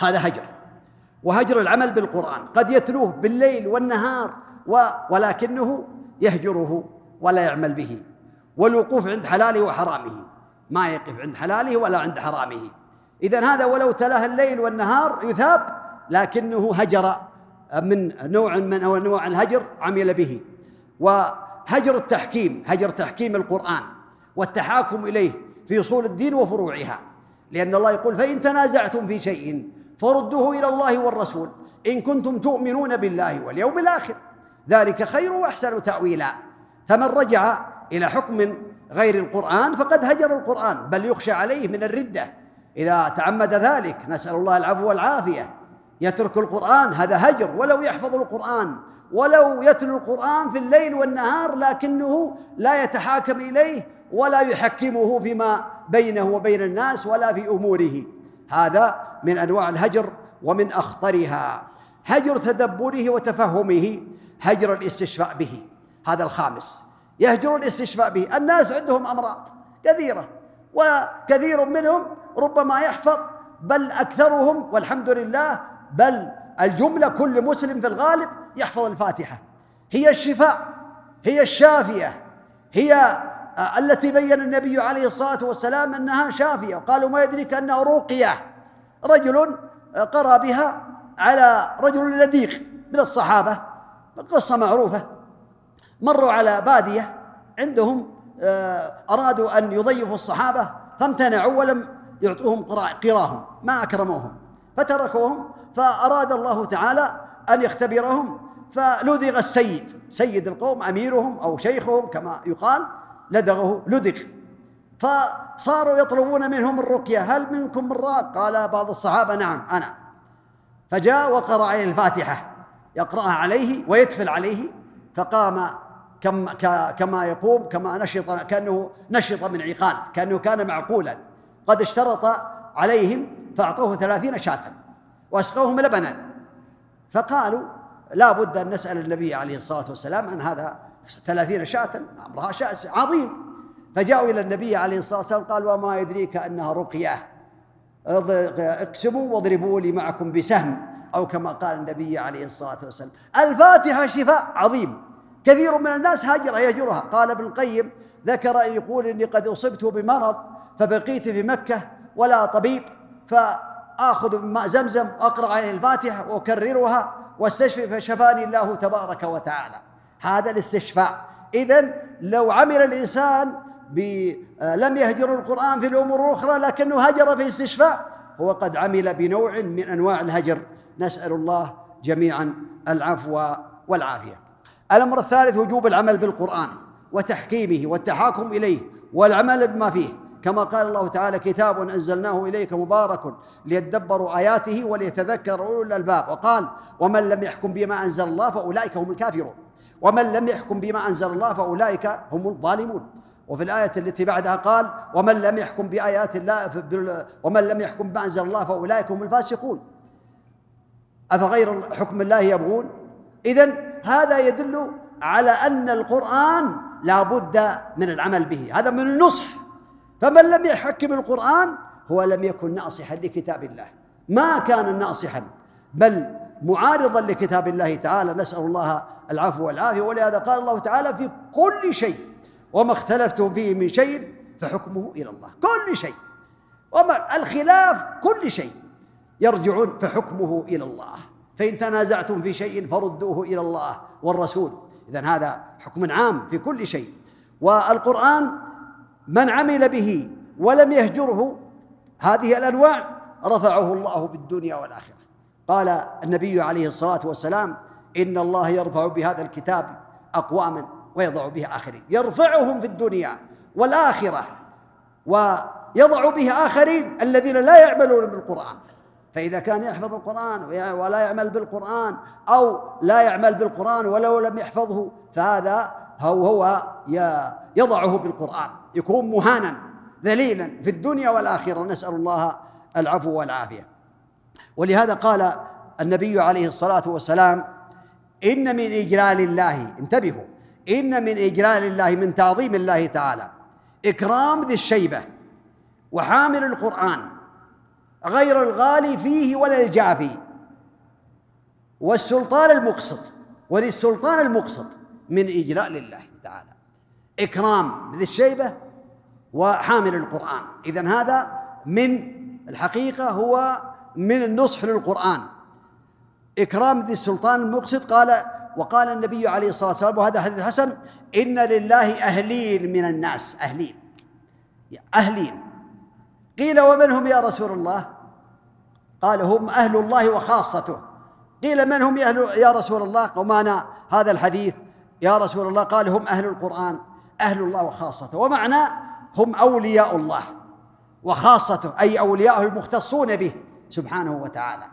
هذا هجر. وهجر العمل بالقرآن. قد يتلوه بالليل والنهار ولكنه يهجره ولا يعمل به. والوقوف عند حلاله وحرامه. ما يقف عند حلاله ولا عند حرامه. إذا هذا ولو تلاه الليل والنهار يثاب لكنه هجر من نوع من أنواع الهجر عمل به. وهجر التحكيم هجر تحكيم القرآن والتحاكم إليه في أصول الدين وفروعها. لأن الله يقول فإن تنازعتم في شيء فردوه إلى الله والرسول إن كنتم تؤمنون بالله واليوم الآخر. ذلك خير وأحسن تأويلا. فمن رجع إلى حكم غير القرآن فقد هجر القرآن بل يخشى عليه من الردة. إذا تعمد ذلك نسأل الله العفو والعافية. يترك القرآن هذا هجر ولو يحفظ القرآن ولو يتلو القرآن في الليل والنهار لكنه لا يتحاكم إليه ولا يحكمه فيما بينه وبين الناس ولا في أموره. هذا من أنواع الهجر ومن أخطرها. هجر تدبره وتفهمه هجر الاستشفاء به. هذا الخامس. يهجر الاستشفاء به. الناس عندهم أمراض كثيرة وكثير منهم ربما يحفظ بل أكثرهم والحمد لله بل الجملة كل مسلم في الغالب يحفظ الفاتحة. هي الشفاء هي الشافية هي آه، التي بين النبي عليه الصلاة والسلام أنها شافية. قالوا ما يدريك أنها رقية. رجل آه، قرأ بها على رجل لديق من الصحابة قصة معروفة. مروا على بادية عندهم آه، أرادوا أن يضيفوا الصحابة فامتنعوا ولم يعطوهم قراهم ما أكرموهم. فتركوهم فأراد الله تعالى أن يختبرهم فلدغ السيد. سيد القوم أميرهم أو شيخهم كما يقال لدغه لدغ. فصاروا يطلبون منهم الرقية هل منكم من راق قال بعض الصحابة نعم أنا. فجاء وقرأ عليه الفاتحة. يقرأها عليه ويتفل عليه فقام كما كما يقوم كما نشط كأنه نشط من عقال كأنه كان معقولا. قد اشترط عليهم فأعطوه ثلاثين شاة وأسقوهم لبنا فقالوا لا بد أن نسأل النبي عليه الصلاة والسلام عن هذا ثلاثين شاة أمرها شأن عظيم. فجاءوا إلى النبي عليه الصلاة والسلام قالوا وما يدريك أنها رقية. اقسموا واضربوا لي معكم بسهم. أو كما قال النبي عليه الصلاة والسلام. الفاتحة شفاء عظيم. كثير من الناس هاجر يهجرها قال ابن القيم ذكر يقول إني قد أصبت بمرض فبقيت في مكة ولا طبيب فآخذ من ماء زمزم وأقرأ عليه الفاتحة وأكررها واستشفي فشفاني الله تبارك وتعالى. هذا الاستشفاء. اذا لو عمل الإنسان لم يهجر القرآن في الأمور الأخرى لكنه هجر في الاستشفاء هو قد عمل بنوع من أنواع الهجر. نسأل الله جميعا العفو والعافية. الأمر الثالث وجوب العمل بالقرآن. وتحكيمه والتحاكم إليه والعمل بما فيه. كما قال الله تعالى كتاب أنزلناه إليك مبارك ليدبروا آياته وليتذكر أولو الألباب. وقال ومن لم يحكم بما أنزل الله فأولئك هم الكافرون. ومن لم يحكم بما أنزل الله فأولئك هم الظالمون. وفي الآية التي بعدها قال ومن لم يحكم بآيات الله ومن لم يحكم بما أنزل الله فأولئك هم الفاسقون. أفغير حكم الله يبغون؟ إذن هذا يدل على أن القرآن لا بد من العمل به. هذا من النصح. فمن لم يحكم القرآن هو لم يكن ناصحا لكتاب الله. ما كان ناصحا بل معارضا لكتاب الله تعالى. نسأل الله العفو والعافية. ولهذا قال الله تعالى في كل شيء وما اختلفتم فيه من شيء فحكمه إلى الله. كل شيء. وما الخلاف كل شيء يرجعون فحكمه إلى الله. فإن تنازعتم في شيء فردوه إلى الله والرسول. إذا هذا حكم عام في كل شيء. والقرآن من عمل به ولم يهجره هذه الأنواع رفعه الله في الدنيا والآخرة. قال النبي عليه الصلاة والسلام إن الله يرفع بهذا الكتاب أقواما ويضع به آخرين. يرفعهم في الدنيا والآخرة ويضع به آخرين الذين لا يعملون بالقرآن. فإذا كان يحفظ القرآن ولا يعمل بالقرآن أو لا يعمل بالقرآن ولو لم يحفظه فهذا هو هو يضعه بالقرآن يكون مهانا ذليلا في الدنيا والآخرة. نسأل الله العفو والعافية. ولهذا قال النبي عليه الصلاة والسلام إن من إجلال الله انتبهوا إن من إجلال الله من تعظيم الله تعالى إكرام ذي الشيبة وحامل القرآن غير الغالي فيه ولا الجافي والسلطان المقسط وذي السلطان المقسط من إجلاء لله تعالى. إكرام ذي الشيبة وحامل القرآن. إذن هذا من الحقيقة هو من النصح للقرآن. إكرام ذي السلطان المقسط قال وقال النبي عليه الصلاة والسلام وهذا حديث حسن إن لله أهلين من الناس أهلين أهلين قيل ومن هم يا رسول الله؟ قال هم أهل الله وخاصته. قيل من هم أهل يا رسول الله؟ ومعنى هذا الحديث. يا رسول الله قال هم أهل القرآن أهل الله وخاصته. ومعنى هم أولياء الله وخاصته أي أولياءه المختصون به سبحانه وتعالى.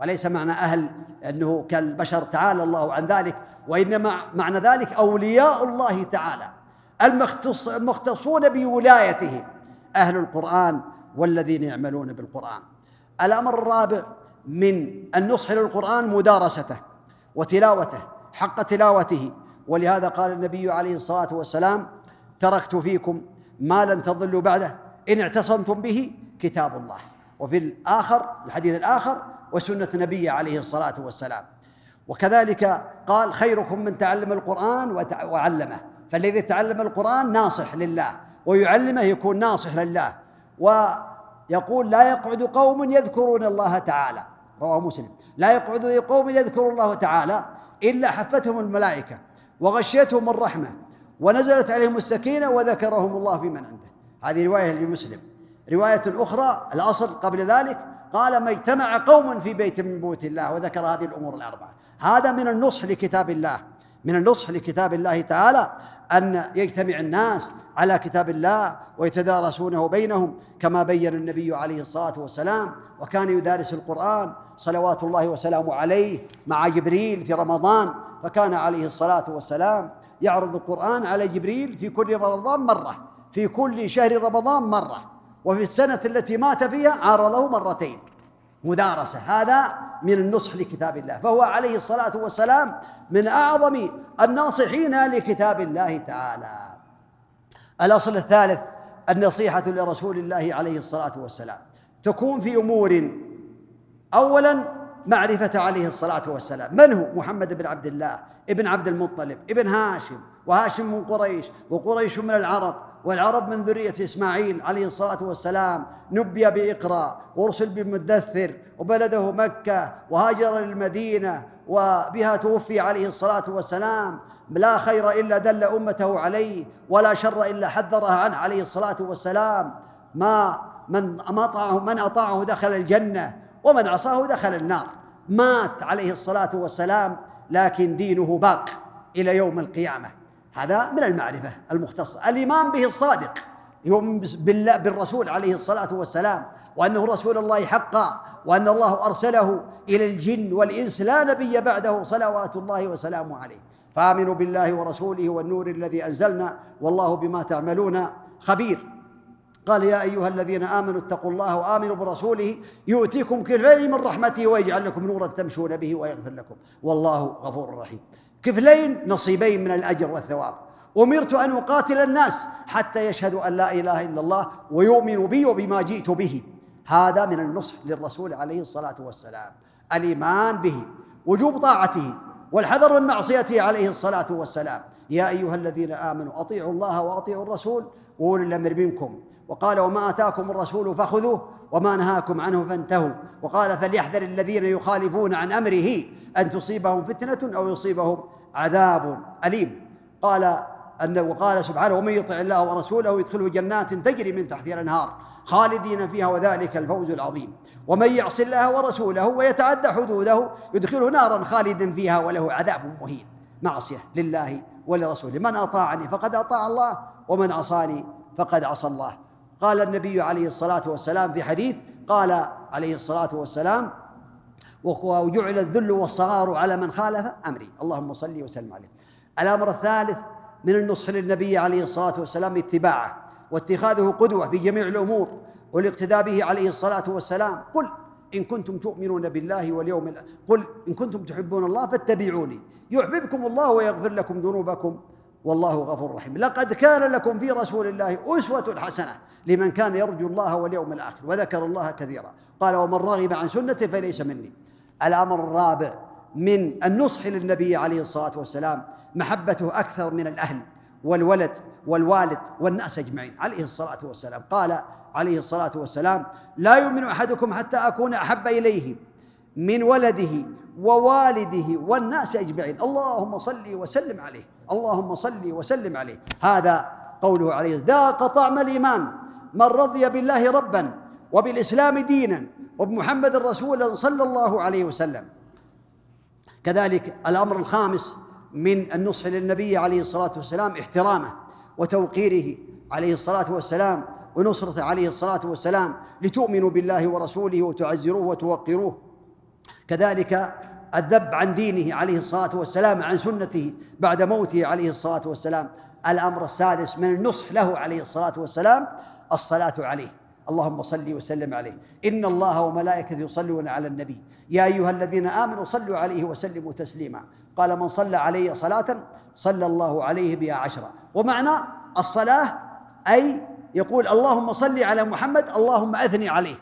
وليس معنى أهل أنه كالبشر تعالى الله عن ذلك وإنما معنى ذلك أولياء الله تعالى المختص المختصون بولايته أهل القرآن والذين يعملون بالقرآن. الأمر الرابع من النصح للقرآن مدارسته وتلاوته حق تلاوته. ولهذا قال النبي عليه الصلاة والسلام تركت فيكم ما لن تضلوا بعده إن اعتصمتم به كتاب الله. وفي الآخر الحديث الآخر وسنة نبيه عليه الصلاة والسلام. وكذلك قال خيركم من تعلم القرآن وعلمه. فالذي تعلم القرآن ناصح لله ويعلمه يكون ناصح لله. ويقول لا يقعد قوم يذكرون الله تعالى. رواه مسلم. لا يقعد قوم يذكرون الله تعالى إلا حفتهم الملائكة وغشيتهم الرحمة ونزلت عليهم السكينة وذكرهم الله في من عنده. هذه رواية لمسلم. رواية أخرى الأصل قبل ذلك قال ما اجتمع قوم في بيت من بيوت الله وذكر هذه الأمور الأربعة. هذا من النصح لكتاب الله. من النصح لكتاب الله تعالى أن يجتمع الناس على كتاب الله ويتدارسونه بينهم كما بين النبي عليه الصلاة والسلام وكان يدارس القرآن صلوات الله وسلامه عليه مع جبريل في رمضان فكان عليه الصلاة والسلام يعرض القرآن على جبريل في كل رمضان مرة في كل شهر رمضان مرة وفي السنة التي مات فيها عارضه مرتين. مدارسة. هذا من النصح لكتاب الله. فهو عليه الصلاة والسلام من أعظم الناصحين لكتاب الله تعالى. الأصل الثالث النصيحة لرسول الله عليه الصلاة والسلام. تكون في أمور أولا معرفة عليه الصلاة والسلام. من هو؟ محمد بن عبد الله ابن عبد المطلب ابن هاشم وهاشم من قريش وقريش من العرب. والعرب من ذرية إسماعيل عليه الصلاة والسلام نبي بإقرأ وارسل بمدثر وبلده مكة وهاجر للمدينة وبها توفي عليه الصلاة والسلام. لا خير إلا دل أمته عليه ولا شر إلا حذرها عنه عليه الصلاة والسلام. ما من أطاعه من أطاعه دخل الجنة ومن عصاه دخل النار. مات عليه الصلاة والسلام لكن دينه باق إلى يوم القيامة. هذا من المعرفة المختصة. الإيمان به الصادق يؤمن بالله بالرسول عليه الصلاة والسلام وأنه رسول الله حقا وأن الله أرسله إلى الجن والإنس لا نبي بعده صلوات الله وسلامه عليه. فآمنوا بالله ورسوله والنور الذي أنزلنا والله بما تعملون خبير. قال يا أيها الذين آمنوا اتقوا الله وآمنوا برسوله يؤتيكم كفلين من رحمته ويجعل لكم نورا تمشون به ويغفر لكم. والله غفور رحيم. كفلين نصيبين من الأجر والثواب. أمرت أن أقاتل الناس حتى يشهدوا أن لا إله إلا الله ويؤمنوا بي وبما جئت به. هذا من النصح للرسول عليه الصلاة والسلام. الإيمان به وجوب طاعته والحذر من معصيته عليه الصلاة والسلام. يا أيها الذين آمنوا أطيعوا الله وأطيعوا الرسول وأولي الأمر منكم. وقال وما آتاكم الرسول فخذوه وما نهاكم عنه فانتهوا. وقال فليحذر الذين يخالفون عن أمره أن تصيبهم فتنة أو يصيبهم عذاب أليم. قال أنه وقال سبحانه ومن يطع الله ورسوله يدخله جنات تجري من تحتها الأنهار خالدين فيها وذلك الفوز العظيم. ومن يعص الله ورسوله ويتعدى حدوده يدخله نارا خالدا فيها وله عذاب مهين. معصية لله ولرسوله. من أطاعني فقد أطاع الله ومن عصاني فقد عصى الله. قال النبي عليه الصلاة والسلام في حديث قال عليه الصلاة والسلام وجعل الذل والصغار على من خالف أمري. اللهم صل وسلم عليه. الأمر الثالث من النصح للنبي عليه الصلاة والسلام اتباعه واتخاذه قدوة في جميع الأمور والاقتداء به عليه الصلاة والسلام. قل إن كنتم تؤمنون بالله واليوم قل إن كنتم تحبون الله فاتبعوني يحببكم الله ويغفر لكم ذنوبكم. والله غفور رحيم. لقد كان لكم في رسول الله أسوة حسنة لمن كان يرجو الله واليوم الآخر وذكر الله كثيرا. قال ومن رغب عن سنته فليس مني. الأمر الرابع من النصح للنبي عليه الصلاة والسلام محبته أكثر من الأهل والولد والوالد والناس أجمعين عليه الصلاة والسلام. قال عليه الصلاة والسلام لا يؤمن أحدكم حتى أكون أحب إليه من ولده ووالده والناس أجمعين. اللهم صل وسلم عليه. اللهم صل وسلم عليه. هذا قوله عليه. ذاق طعم الإيمان. من رضي بالله ربا وبالإسلام دينا وبمحمد رسولا صلى الله عليه وسلم. كذلك الأمر الخامس من النصح للنبي عليه الصلاة والسلام احترامه وتوقيره عليه الصلاة والسلام ونصرته عليه الصلاة والسلام. لتؤمنوا بالله ورسوله وتعزروه وتوقروه. كذلك الذب عن دينه عليه الصلاة والسلام عن سنته بعد موته عليه الصلاة والسلام. الأمر السادس من النصح له عليه الصلاة والسلام الصلاة عليه. اللهم صل وسلم عليه. إن الله وملائكته يصلون على النبي. يا أيها الذين آمنوا صلوا عليه وسلموا تسليما. قال من صلى علي صلاة صلى الله عليه بها عشرة. ومعنى الصلاة أي يقول اللهم صل على محمد اللهم أثني عليه.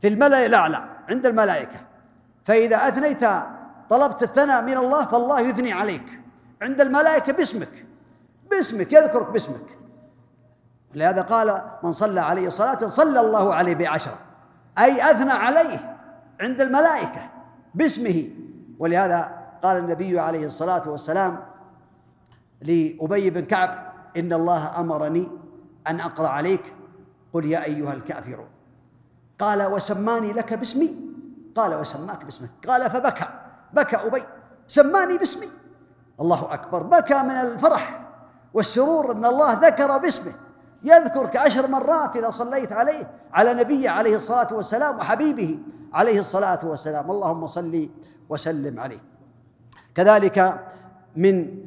في الملأ الأعلى عند الملائكة. فإذا أثنيت طلبت الثناء من الله فالله يثني عليك. عند الملائكة باسمك باسمك يذكرك باسمك. لهذا قال من صلى عليه صلاة صلى الله عليه بعشرة. أي أثنى عليه عند الملائكة باسمه. ولهذا قال النبي عليه الصلاة والسلام لأبي بن كعب إن الله أمرني أن أقرأ عليك قل يا أيها الكافرون. قال وسماني لك باسمي. قال وسماك باسمك. قال فبكى. بكى أبي. سماني باسمي. الله أكبر. بكى من الفرح والسرور أن الله ذكر باسمه. يذكرك عشر مرات إذا صليت عليه على نبيه عليه الصلاة والسلام وحبيبه عليه الصلاة والسلام. اللهم صل وسلم عليه. كذلك من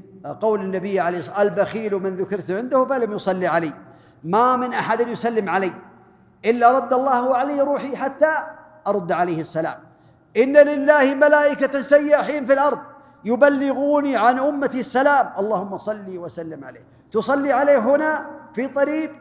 قول النبي عليه الصلاة والسلام البخيل من ذكرت عنده فلم يصلي علي. ما من أحد يسلم علي. إلا رد الله علي روحي حتى أرد عليه السلام. إن لله ملائكة سياحين في الأرض يبلغوني عن أمتي السلام. اللهم صل وسلم عليه. تصلي عليه هنا في طريق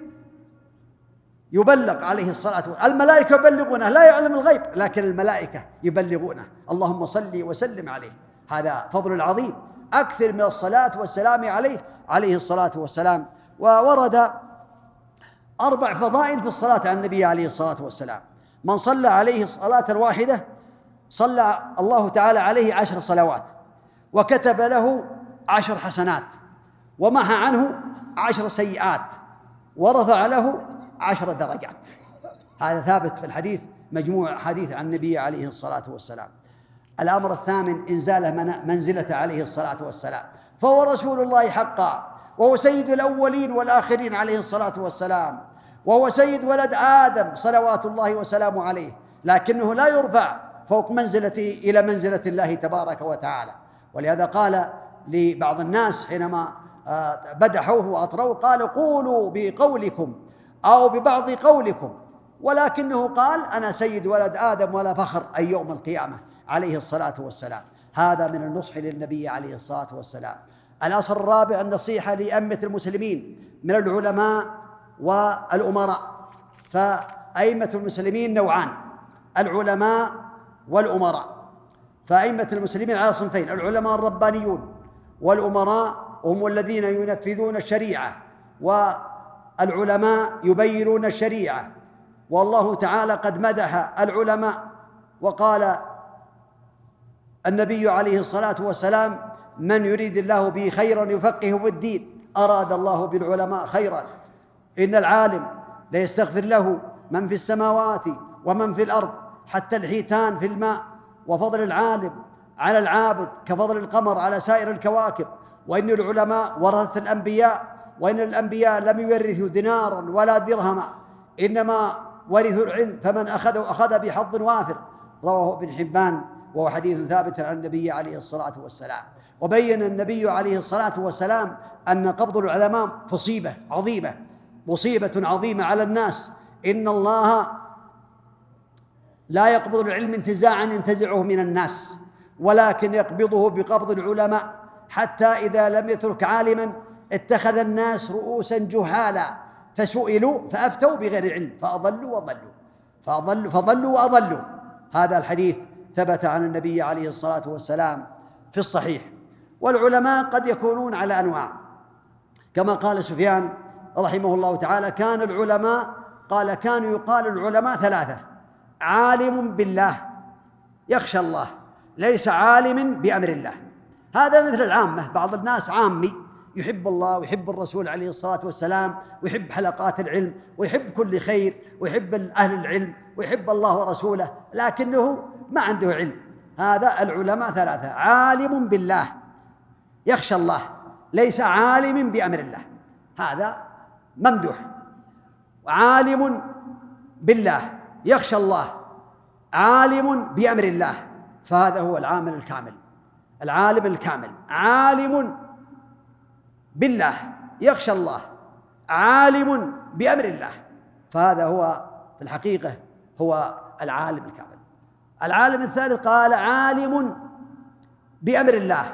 يبلغ عليه الصلاة والسلام. الملائكة يبلغونه لا يعلم الغيب لكن الملائكة يبلغونه. اللهم صل وسلم عليه. هذا فضل عظيم. أكثر من الصلاة والسلام عليه عليه الصلاة والسلام. وورد أربع فضائل في الصلاة على النبي عليه الصلاة والسلام. من صلى عليه صلاة واحدة صلى الله تعالى عليه عشر صلوات وكتب له عشر حسنات ومحى عنه عشر سيئات ورفع له عشر درجات. هذا ثابت في الحديث مجموع حديث عن النبي عليه الصلاة والسلام. الأمر الثامن إنزاله منزلة عليه الصلاة والسلام. فهو رسول الله حقا وهو سيد الأولين والآخرين عليه الصلاة والسلام. وهو سيد ولد آدم صلوات الله وسلامه عليه لكنه لا يرفع فوق منزلته إلى منزلة الله تبارك وتعالى. ولهذا قال لبعض الناس حينما آه، بدحوه وأطروه قال قولوا بقولكم أو ببعض قولكم. ولكنه قال أنا سيد ولد آدم ولا فخر أي يوم القيامة. عليه الصلاة والسلام. هذا من النصح للنبي عليه الصلاة والسلام. الأصل الرابع النصيحة لأئمة المسلمين من العلماء والأمراء. فأئمة المسلمين نوعان العلماء والأمراء. فأئمة المسلمين على صنفين العلماء الربانيون والأمراء هم الذين ينفذون الشريعة والعلماء يبينون الشريعة. والله تعالى قد مدح العلماء وقال النبي عليه الصلاة والسلام من يريد الله به خيرا يفقهه في الدين أراد الله بالعلماء خيرا. إن العالم ليستغفر له من في السماوات ومن في الأرض حتى الحيتان في الماء. وفضل العالم على العابد كفضل القمر على سائر الكواكب. وإن العلماء ورثة الأنبياء وإن الأنبياء لم يورثوا دينارا ولا درهما إنما ورثوا العلم فمن أخذه أخذ بحظ وافر. رواه ابن حبان وهو حديث ثابت عن النبي عليه الصلاة والسلام. وبين النبي عليه الصلاة والسلام أن قبض العلماء مصيبة عظيمة. مصيبة عظيمة على الناس. إن الله لا يقبض العلم انتزاعا ينتزعه من الناس ولكن يقبضه بقبض العلماء. حتى إذا لم يترك عالما اتخذ الناس رؤوسا جهالا فسئلوا فأفتوا بغير علم فأضلوا وضلوا فأضلوا فضلوا وأضلوا. هذا الحديث ثبت عن النبي عليه الصلاة والسلام في الصحيح. والعلماء قد يكونون على أنواع. كما قال سفيان رحمه الله تعالى كان العلماء قال كانوا يقال العلماء ثلاثة عالم بالله يخشى الله ليس عالم بأمر الله. هذا مثل العامة بعض الناس عامي يحب الله ويحب الرسول عليه الصلاة والسلام ويحب حلقات العلم ويحب كل خير ويحب أهل العلم ويحب الله ورسوله لكنه ما عنده علم. هذا العلماء ثلاثة عالم بالله يخشى الله ليس عالم بأمر الله. هذا ممدوح عالم بالله يخشى الله عالم بأمر الله فهذا هو العامل الكامل العالم الكامل عالم بالله يخشى الله عالم بأمر الله فهذا هو في الحقيقة هو العالم الكامل. العالم الثالث قال عالم بأمر الله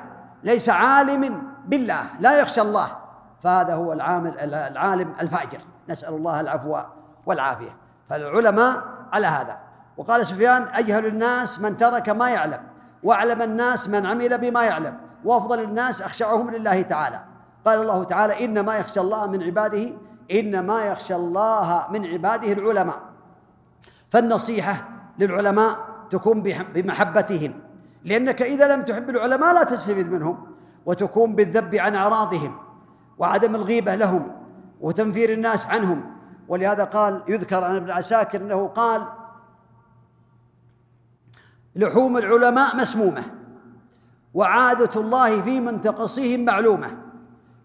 ليس عالم بالله لا يخشى الله فهذا هو العامل العالم الفاجر. نسأل الله العفو والعافية. فالعلماء على هذا. وقال سفيان أجهل الناس من ترك ما يعلم وأعلم الناس من عمل بما يعلم وأفضل الناس أخشعهم لله تعالى. قال الله تعالى إنما يخشى الله من عباده إنما يخشى الله من عباده العلماء. فالنصيحة للعلماء تكون بمحبتهم. لأنك إذا لم تحب العلماء لا تستفيد منهم وتكون بالذب عن أعراضهم. وعدم الغيبة لهم وتنفير الناس عنهم. ولهذا قال يذكر عن ابن عساكر أنه قال لحوم العلماء مسمومة وعادة الله في من تقصيهم معلومة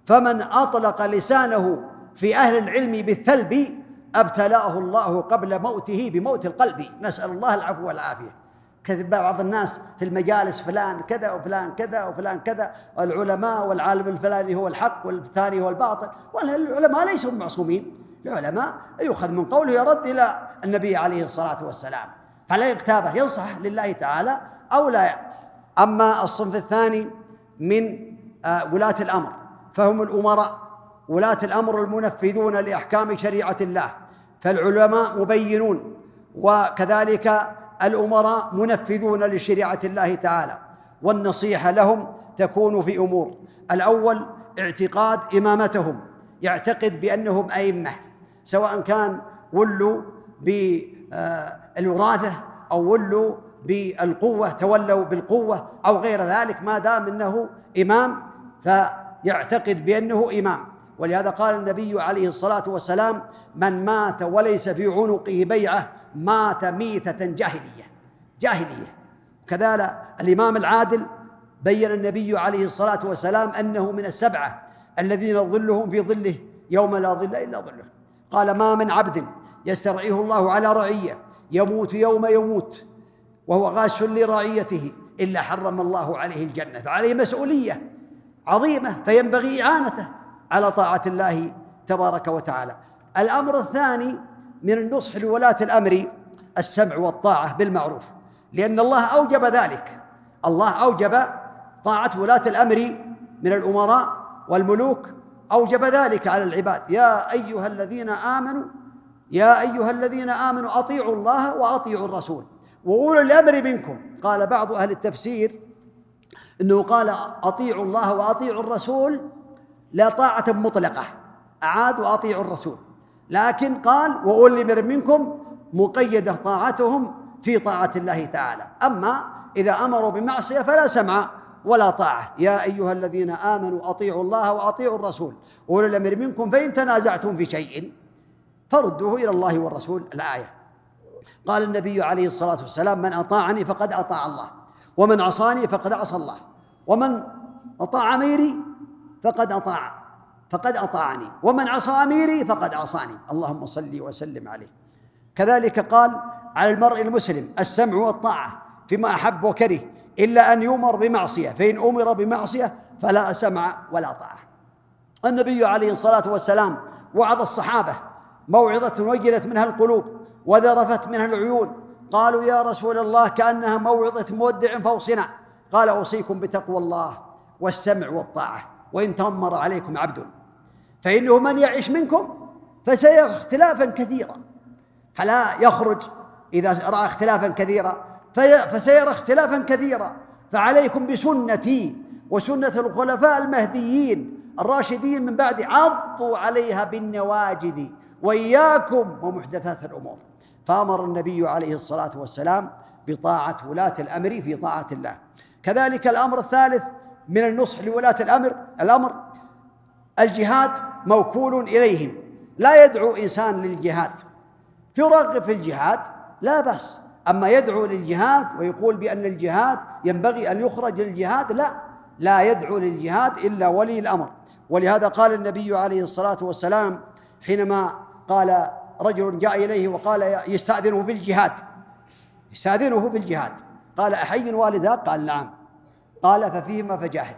فمن أطلق لسانه في أهل العلم بالثلب أبتلاه الله قبل موته بموت القلب. نسأل الله العفو والعافية. كذب بعض الناس في المجالس فلان كذا وفلان كذا وفلان كذا والعلماء والعالم الفلاني هو الحق والثاني هو الباطل. والعلماء ليسوا معصومين. العلماء يؤخذ من قوله يرد إلى النبي عليه الصلاة والسلام. فلا يغتابه ينصح لله تعالى أو لا أما الصنف الثاني من آه، ولاة الأمر فهم الأمراء. ولاة الأمر المنفذون لأحكام شريعة الله. فالعلماء مبينون. وكذلك الأمراء منفذون لشريعة الله تعالى والنصيحة لهم تكون في أمور. الأول اعتقاد إمامتهم يعتقد بأنهم أئمة سواء كان ولوا بالوراثه أو ولوا بالقوة تولوا بالقوة أو غير ذلك ما دام أنه إمام فيعتقد بأنه إمام. ولهذا قال النبي عليه الصلاة والسلام من مات وليس في عنقه بيعة مات ميتة جاهلية. جاهلية. كذلك الإمام العادل بين النبي عليه الصلاة والسلام أنه من السبعة الذين ظلهم في ظله يوم لا ظل إلا ظله. قال ما من عبد يسترعيه الله على رعية يموت يوم يموت وهو غاش لرعيته إلا حرم الله عليه الجنة. فعليه مسؤولية عظيمة فينبغي إعانته. على طاعة الله تبارك وتعالى. الأمر الثاني من النصح لولاة الأمر السمع والطاعة بالمعروف. لأن الله أوجب ذلك. الله أوجب طاعة ولاة الأمر من الأمراء والملوك. أوجب ذلك على العباد. يا أيها الذين آمنوا يا أيها الذين آمنوا أطيعوا الله وأطيعوا الرسول. وأولو الأمر منكم. قال بعض أهل التفسير إنه قال أطيعوا الله وأطيعوا الرسول لا طاعة مطلقة. أعاد واطيعوا الرسول. لكن قال وأولي الامر منكم مقيدة طاعتهم في طاعة الله تعالى. أما إذا أمروا بمعصية فلا سمع ولا طاعة. يا أيها الذين آمنوا أطيعوا الله وأطيعوا الرسول. أولي الأمر منكم فإن تنازعتم في شيء فردوه إلى الله والرسول. الآية. قال النبي عليه الصلاة والسلام من أطاعني فقد أطاع الله ومن عصاني فقد عصى الله ومن أطاع أميري فقد أطاع. فقد أطاعني. ومن عصى أميري فقد عصاني. اللهم صل وسلم عليه. كذلك قال على المرء المسلم السمع والطاعة فيما أحب وكره إلا أن يؤمر بمعصية. فإن أمر بمعصية فلا سمع ولا طاعة. النبي عليه الصلاة والسلام وعظ الصحابة موعظة وجلت منها القلوب وذرفت منها العيون. قالوا يا رسول الله كأنها موعظة مودع فوصنا قال أوصيكم بتقوى الله والسمع والطاعة. وإن تأمر عليكم عبد. فإنه من يعيش منكم فسيرى اختلافا كثيرا. فلا يخرج إذا رأى اختلافا كثيرا. فسيرى اختلافا كثيرا. فعليكم بسنتي وسنة الخلفاء المهديين الراشدين من بعد عضوا عليها بالنواجذ وإياكم ومحدثات الأمور. فأمر النبي عليه الصلاة والسلام بطاعة ولاة الأمر في طاعة الله. كذلك الأمر الثالث من النصح لولاة الأمر الأمر الجهاد موكول إليهم. لا يدعو إنسان للجهاد. يرغب في الجهاد لا بأس. أما يدعو للجهاد ويقول بأن الجهاد ينبغي أن يخرج للجهاد لا. لا يدعو للجهاد إلا ولي الأمر. ولهذا قال النبي عليه الصلاة والسلام حينما قال رجل جاء إليه وقال يستأذنه في الجهاد. يستأذنه في الجهاد. قال أحي والداك؟ قال نعم. قال ففيهما فجاهد.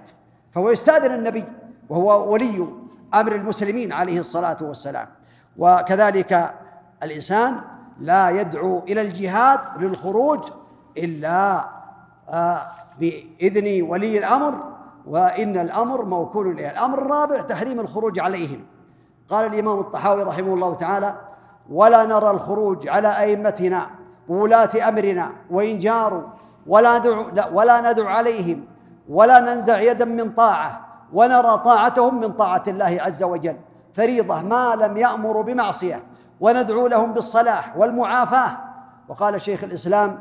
فهو يستأذن النبي وهو ولي أمر المسلمين عليه الصلاة والسلام. وكذلك الإنسان لا يدعو إلى الجهاد للخروج إلا آه، بإذن ولي الأمر وإن الأمر موكول إليه. الأمر الرابع تحريم الخروج عليهم. قال الإمام الطحاوي رحمه الله تعالى ولا نرى الخروج على أئمتنا وولاة أمرنا وإن جاروا ولا ندعو لا ولا ندعو عليهم ولا ننزع يدا من طاعة ونرى طاعتهم من طاعة الله عز وجل. فريضة ما لم يأمروا بمعصية وندعو لهم بالصلاح والمعافاة. وقال شيخ الإسلام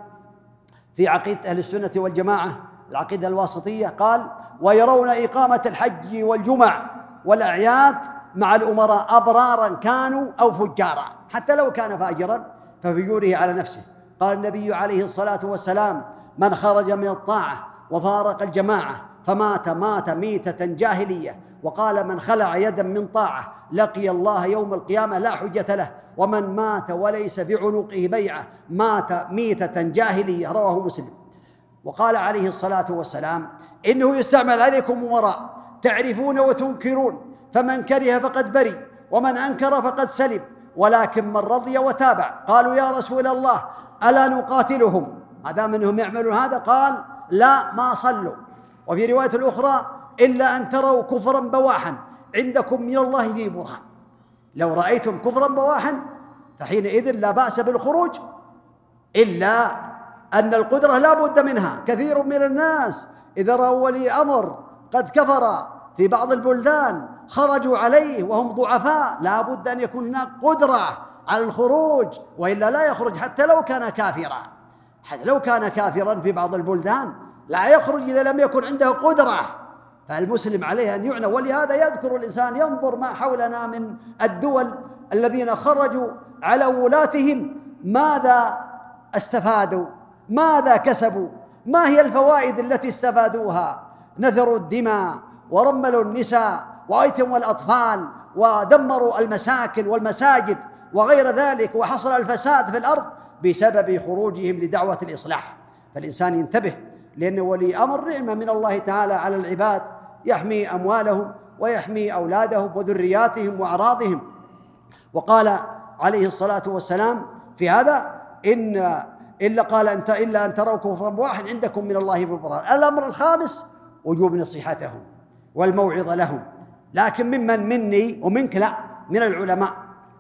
في عقيدة أهل السنة والجماعة العقيدة الواسطية قال ويرون إقامة الحج والجمع والأعياد مع الأمراء أبرارا كانوا أو فجارا حتى لو كان فاجرا ففجوره على نفسه. قال النبي عليه الصلاة والسلام من خرج من الطاعة وفارق الجماعة. فمات مات ميتة جاهلية. وقال من خلع يدا من طاعة لقي الله يوم القيامة لا حجة له. ومن مات وليس في عنقه بيعة مات ميتة جاهلية. رواه مسلم. وقال عليه الصلاة والسلام إنه يستعمل عليكم أمراء تعرفون وتنكرون. فمن كره فقد بري ومن أنكر فقد سلم. ولكن من رضي وتابع قالوا يا رسول الله ألا نقاتلهم؟ هذا منهم يعملون هذا قال لا ما صلوا. وفي رواية الأخرى إلا أن تروا كفرا بواحا. عندكم من الله ذي برهان. لو رأيتم كفرا بواحا فحينئذ لا بأس بالخروج إلا أن القدرة لا بد منها. كثير من الناس إذا رأوا ولي أمر قد كفر في بعض البلدان خرجوا عليه وهم ضعفاء لا بد أن يكون هناك قدرة على الخروج وإلا لا يخرج حتى لو كان كافرا. حتى لو كان كافرا في بعض البلدان لا يخرج إذا لم يكن عنده قدرة. فالمسلم عليه أن يعنى ولهذا يذكر الإنسان ينظر ما حولنا من الدول الذين خرجوا على ولاتهم ماذا استفادوا؟ ماذا كسبوا؟ ما هي الفوائد التي استفادوها؟ نثروا الدماء ورملوا النساء وايتموا الأطفال ودمروا المساكن والمساجد وغير ذلك وحصل الفساد في الأرض. بسبب خروجهم لدعوة الإصلاح. فالإنسان ينتبه لأن ولي أمر نعمة من الله تعالى على العباد يحمي أموالهم ويحمي أولادهم وذرياتهم وأعراضهم. وقال عليه الصلاة والسلام في هذا إن إلا قال أنت إلا أن تروا كفرا واحد عندكم من الله ببرهان الأمر الخامس وجوب نصيحتهم والموعظة لهم. لكن ممن مني ومنك لا من العلماء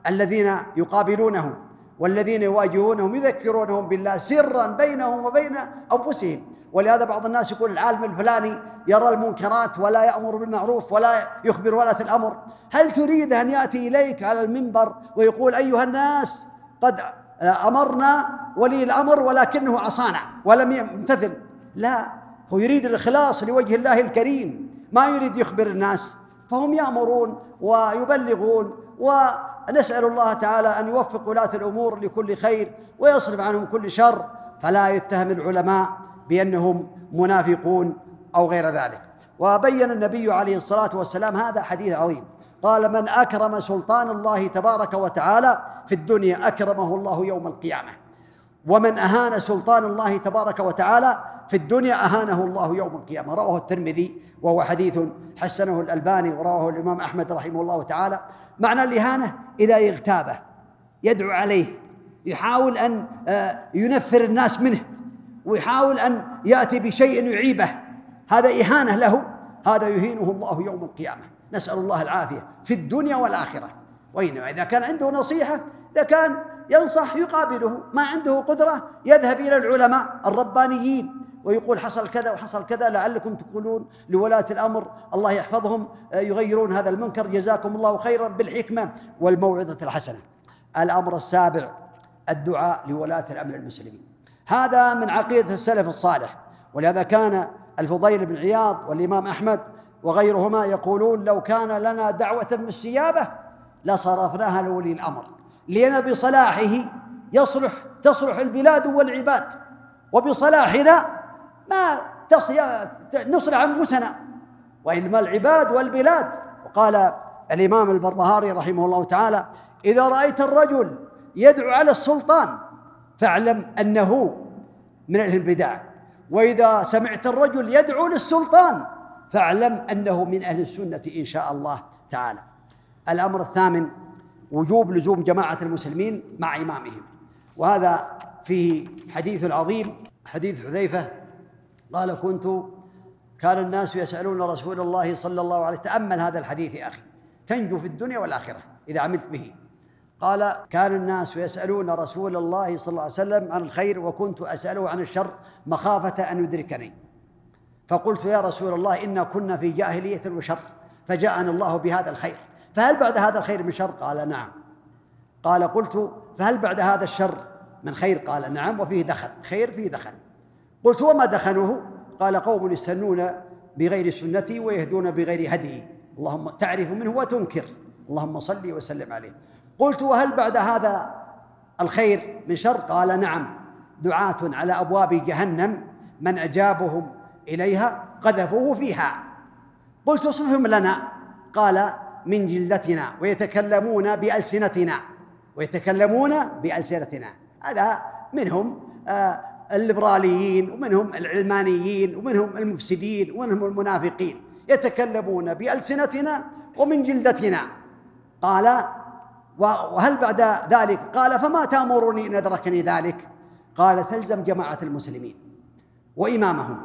الذين يقابلونهم. والذين يواجهونهم يذكرونهم بالله سرا بينهم وبين أنفسهم. ولهذا بعض الناس يقول العالم الفلاني يرى المنكرات ولا يأمر بالمعروف ولا يخبر ولاة الأمر. هل تريد أن يأتي إليك على المنبر ويقول أيها الناس قد أمرنا ولي الأمر ولكنه عصانا ولم يمتثل؟ لا هو يريد الإخلاص لوجه الله الكريم. ما يريد يخبر الناس. فهم يأمرون ويبلغون ونسأل الله تعالى أن يوفق ولاة الأمور لكل خير ويصرف عنهم كل شر فلا يتهم العلماء بأنهم منافقون أو غير ذلك. وبين النبي عليه الصلاة والسلام هذا حديث عظيم. قال من أكرم سلطان الله تبارك وتعالى في الدنيا أكرمه الله يوم القيامة. ومن أهان سلطان الله تبارك وتعالى في الدنيا أهانه الله يوم القيامة. رواه الترمذي وهو حديث حسنه الألباني ورواه الإمام أحمد رحمه الله تعالى. معنى الإهانة إذا اغتابه يدعو عليه يحاول أن آه، ينفر الناس منه ويحاول أن يأتي بشيء يعيبه. هذا إهانة له هذا يهينه الله يوم القيامة. نسأل الله العافية في الدنيا والآخرة. وإنما إذا كان عنده نصيحة إذا كان ينصح يقابله. ما عنده قدرة يذهب إلى العلماء الربانيين ويقول حصل كذا وحصل كذا لعلكم تقولون لولاة الأمر. الله يحفظهم آه، يغيرون هذا المنكر. جزاكم الله خيرا بالحكمة والموعظة الحسنة. الأمر السابع الدعاء لولاة الأمر المسلمين. هذا من عقيدة السلف الصالح. ولهذا كان الفضيل بن عياض والإمام أحمد وغيرهما يقولون لو كان لنا دعوة مستجابة لصرفناها لولي الأمر لأن بصلاحه يصلح تصلح البلاد والعباد وبصلاحنا ما نصلح أنفسنا. وإنما العباد والبلاد. وقال الإمام البربهاري رحمه الله تعالى إذا رأيت الرجل يدعو على السلطان فاعلم أنه من أهل البدع. وإذا سمعت الرجل يدعو للسلطان فاعلم أنه من أهل السنة إن شاء الله تعالى. الأمر الثامن وجوب لزوم جماعة المسلمين مع إمامهم. وهذا فيه حديث عظيم حديث حذيفة. قال كنت كان الناس يسألون رسول الله صلى الله عليه تأمل هذا الحديث يا أخي تنجو في الدنيا والآخرة إذا عملت به. قال كان الناس يسألون رسول الله صلى الله عليه وسلم عن الخير وكنت أسأله عن الشر مخافة أن يدركني. فقلت يا رسول الله إنا كنا في جاهلية وشر فجاءنا الله بهذا الخير. فهل بعد هذا الخير من شر؟ قال نعم. قال قلت فهل بعد هذا الشر من خير؟ قال نعم وفيه دخن خير فيه دخن قلت وما دخنوه قال قوم يستنون بغير سنتي ويهدون بغير هدي. اللهم تعرف منه وتنكر. اللهم صل وسلم عليه. قلت وهل بعد هذا الخير من شر؟ قال نعم. دعاة على أبواب جهنم من أجابهم إليها قذفوه فيها. قلت اصفهم لنا. قال من جلدتنا ويتكلمون بألسنتنا ويتكلمون بألسنتنا. هذا منهم آه الليبراليين ومنهم العلمانيين ومنهم المفسدين ومنهم المنافقين. يتكلمون بألسنتنا ومن جلدتنا. قال وهل بعد ذلك؟ قال فما تأمرني أن أدركني ذلك؟ قال تلزم جماعة المسلمين وإمامهم.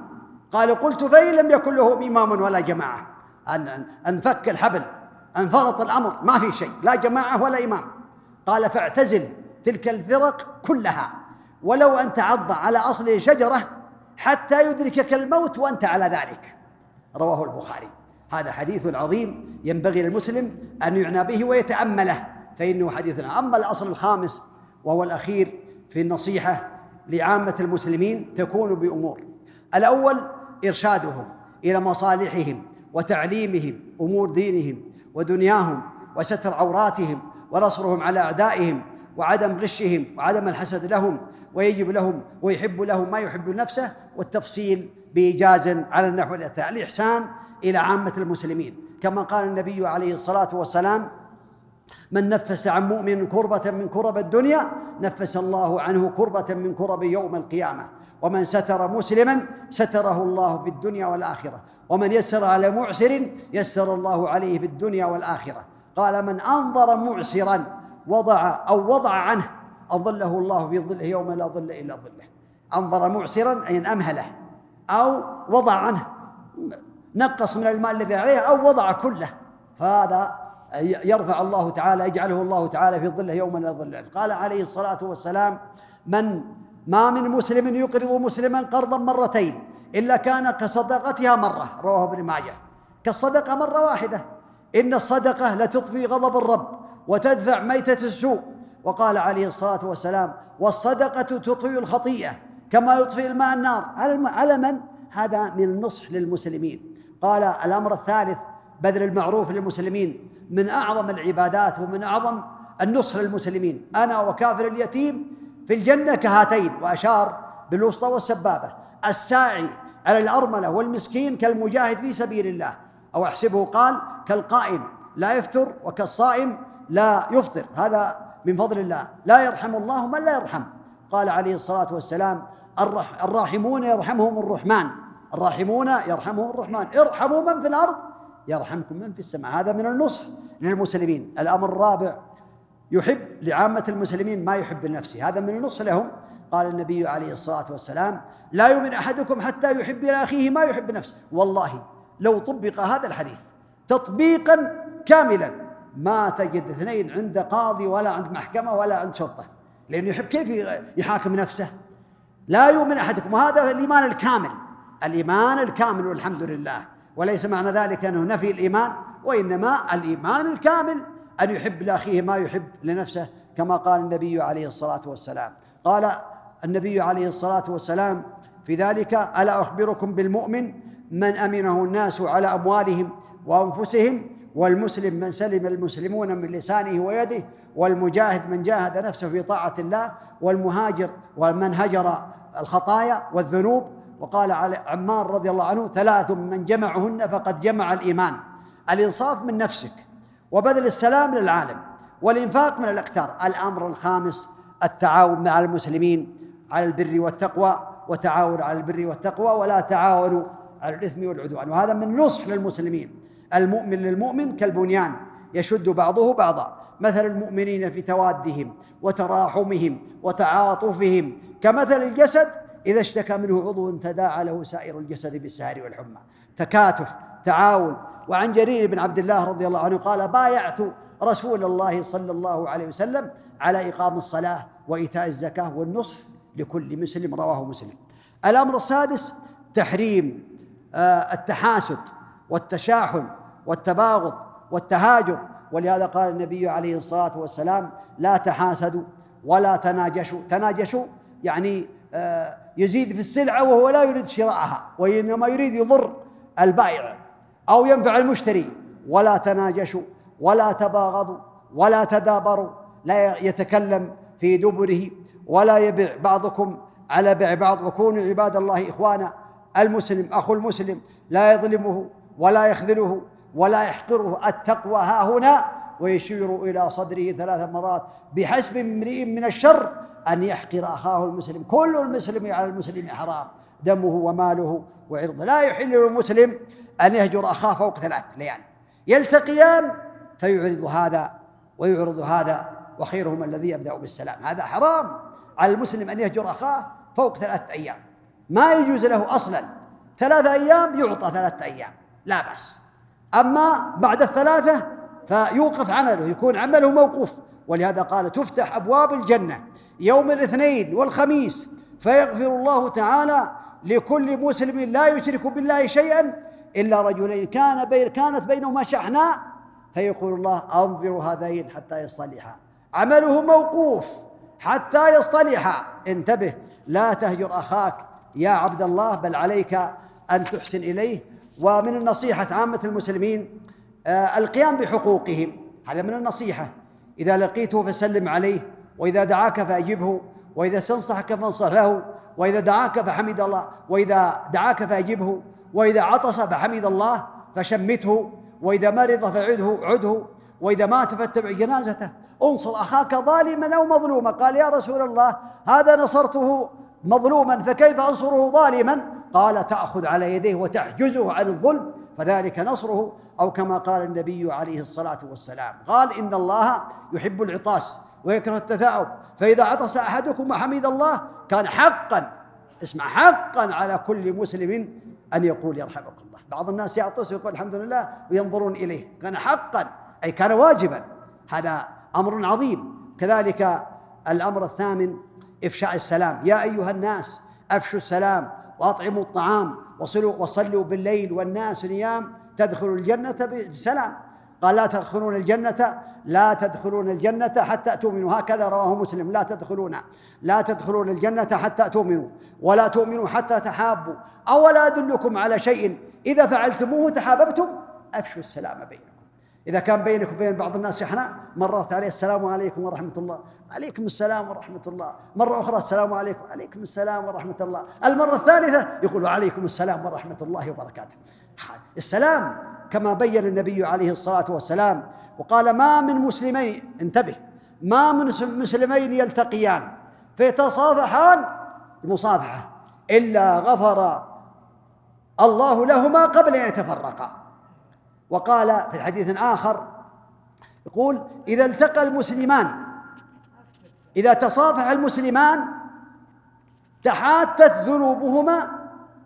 قال قلت فإن لم يكن لهم إمام ولا جماعة. ان انفك الحبل. انفرط الامر ما في شيء لا جماعة ولا امام. قال فاعتزل تلك الفرق كلها ولو أن تعض على أصل شجرة حتى يدركك الموت وأنت على ذلك. رواه البخاري. هذا حديث عظيم ينبغي للمسلم أن يعنى به ويتأمله فإنه حديث أما الأصل الخامس وهو الأخير في النصيحة لعامة المسلمين تكون بأمور. الأول إرشادهم إلى مصالحهم وتعليمهم أمور دينهم ودنياهم وستر عوراتهم ونصرهم على أعدائهم وعدم غشهم وعدم الحسد لهم ويجب لهم ويحب لهم ما يحب نفسه والتفصيل بإيجاز على النحو الأتى الإحسان إلى عامة المسلمين. كما قال النبي عليه الصلاة والسلام من نفس عن مؤمن كربة من كرب الدنيا نفس الله عنه كربة من كرب يوم القيامة. ومن ستر مسلما ستره الله في الدنيا والآخرة. ومن يسر على معسر يسر الله عليه في الدنيا والآخرة. قال من أنظر معسرا وضع أو وضع عنه أظله الله في ظله يوم لا ظل إلا ظله. أنظر معسرا أي أمهله أو وضع عنه نقص من المال الذي عليه أو وضع كله. فهذا يرفع الله تعالى يجعله الله تعالى في ظله يوم لا ظل قال عليه الصلاة والسلام من ما من مسلم يقرض مسلما قرضا مرتين إلا كان كصدقتها مرة. رواه ابن ماجه. كالصدقة مرة واحدة إن الصدقة لتطفي غضب الرب وتدفع ميتة السوء. وقال عليه الصلاة والسلام والصدقة تطفئ الخطيئة كما يطفئ الماء النار. على من؟ هذا من النصح للمسلمين. قال الأمر الثالث بذل المعروف للمسلمين من أعظم العبادات ومن أعظم النصح للمسلمين. أنا وكافر اليتيم في الجنة كهاتين وأشار بالوسطى والسبابة. الساعي على الأرملة والمسكين كالمجاهد في سبيل الله. أو أحسبه قال كالقائم لا يفطر وكالصائم لا يفطر. هذا من فضل الله. لا يرحم الله من لا يرحم. قال عليه الصلاة والسلام الراحمون يرحمهم الرحمن. الراحمون يرحمهم الرحمن. ارحموا من في الأرض. يرحمكم من في السماء. هذا من النصح للمسلمين. الأمر الرابع يحب لعامة المسلمين ما يحب لنفسه. هذا من النصح لهم. قال النبي عليه الصلاة والسلام لا يؤمن أحدكم حتى يحب لأخيه ما يحب نفسه. والله لو طبق هذا الحديث تطبيقا كاملا ما تجد اثنين عند قاضي ولا عند محكمة ولا عند شرطة. لأنه يحب كيف يحاكم نفسه؟ لا يؤمن أحدكم. وهذا الإيمان الكامل. الإيمان الكامل والحمد لله. وليس معنى ذلك أنه نفي الإيمان وإنما الإيمان الكامل أن يحب لأخيه ما يحب لنفسه كما قال النبي عليه الصلاة والسلام. قال النبي عليه الصلاة والسلام في ذلك ألا أخبركم بالمؤمن من أمنه الناس على أموالهم وأنفسهم والمسلم من سلم المسلمون من لسانه ويده والمجاهد من جاهد نفسه في طاعة الله والمهاجر ومن هجر الخطايا والذنوب وقال عمار رضي الله عنه ثلاث من جمعهن فقد جمع الإيمان. الإنصاف من نفسك وبذل السلام للعالم والإنفاق من الأكثر الأمر الخامس التعاون مع المسلمين على البر والتقوى وتعاونوا على البر والتقوى ولا تعاونوا على الإثم والعدوان. وهذا من نصح للمسلمين. المؤمن للمؤمن كالبنيان يشد بعضه بعضا. مثل المؤمنين في توادهم وتراحمهم وتعاطفهم كمثل الجسد إذا اشتكى منه عضو تداعى له سائر الجسد بالسهر والحمى. تكاتف تعاون. وعن جرير بن عبد الله رضي الله عنه قال بايعت رسول الله صلى الله عليه وسلم على إقام الصلاة وإيتاء الزكاة والنصح لكل مسلم رواه مسلم. الأمر السادس تحريم آه، التحاسد والتشاحن والتباغض والتهاجر. ولهذا قال النبي عليه الصلاة والسلام لا تحاسدوا ولا تناجشوا. تناجشوا يعني آه، يزيد في السلعة وهو لا يريد شراءها وإنما يريد يضر البائع أو ينفع المشتري. ولا تناجشوا ولا تباغضوا ولا تدابروا لا يتكلم في دبره ولا يبيع بعضكم على بيع بعض. وكونوا عباد الله إخوانا المسلم أخو المسلم لا يظلمه ولا يخذله ولا يحقره. التقوى ها هنا ويشير إلى صدره ثلاث مرات بحسب امرئ من الشر أن يحقر أخاه المسلم. كل المسلم على المسلم حرام دمه وماله وعرضه. لا يحل للمسلم أن يهجر أخاه فوق ثلاث ليال. يلتقيان فيعرض هذا ويعرض هذا وخيرهم الذي يبدأ بالسلام. هذا حرام. على المسلم أن يهجر أخاه فوق ثلاثة أيام. ما يجوز له أصلا. ثلاثة أيام يعطى ثلاثة أيام. لا بأس. أما بعد الثلاثة فيوقف عمله يكون عمله موقوف. ولهذا قال تفتح أبواب الجنة يوم الاثنين والخميس فيغفر الله تعالى لكل مسلم لا يشرك بالله شيئا إلا رجلين كان بين كانت بينهما شحناء. فيقول الله أنظروا هذين حتى يصطلحا عمله موقوف حتى يصطلحا. انتبه لا تهجر أخاك يا عبد الله بل عليك أن تحسن إليه. ومن النصيحة عامة المسلمين القيام بحقوقهم. هذا من النصيحة. إذا لقيته فسلم عليه وإذا دعاك فأجبه وإذا استنصحك فانصح له وإذا دعاك فحمد الله وإذا دعاك فأجبه وإذا عطس فحمد الله فشمته وإذا مرض فعده عده وإذا مات فاتبع جنازته. انصر أخاك ظالما أو مظلوما. قال يا رسول الله هذا نصرته مظلوما فكيف أنصره ظالما؟ قال تأخذ على يديه وتحجزه عن الظلم فذلك نصره أو كما قال النبي عليه الصلاة والسلام. قال إن الله يحب العطاس ويكره التثاؤب فإذا عطس أحدكم وحمد الله كان حقا اسمع حقا على كل مسلم أن يقول يرحمك الله. بعض الناس يعطس ويقول الحمد لله وينظرون إليه كان حقا أي كان واجبا. هذا أمر عظيم. كذلك الأمر الثامن إفشاء السلام. يا أيها الناس أفشوا السلام. وأطعموا الطعام وصلوا وصلوا بالليل والناس نيام تدخلوا الجنة بسلام. قال لا تدخلون الجنة لا تدخلون الجنة حتى تؤمنوا. هكذا رواه مسلم. لا تدخلون لا تدخلون الجنة حتى تؤمنوا ولا تؤمنوا حتى تحابوا. أولا أدلكم على شيء إذا فعلتموه تحاببتم أفشوا السلام بينكم. إذا كان بينك وبين بعض الناس شحناء مرات عليه السلام عليكم ورحمة الله. عليكم السلام ورحمة الله. مرة أخرى السلام عليكم. عليكم السلام ورحمة الله. المرة الثالثة يقول عليكم السلام ورحمة الله وبركاته. السلام كما بين النبي عليه الصلاة والسلام وقال ما من مسلمين انتبه ما من مسلمين يلتقيان. فيتصافحان المصافحة. إلا غفر الله لهما قبل أن يتفرقا. وقال في الحديث آخر يقول إذا التقى المسلمان إذا تصافح المسلمان تحاتت ذنوبهما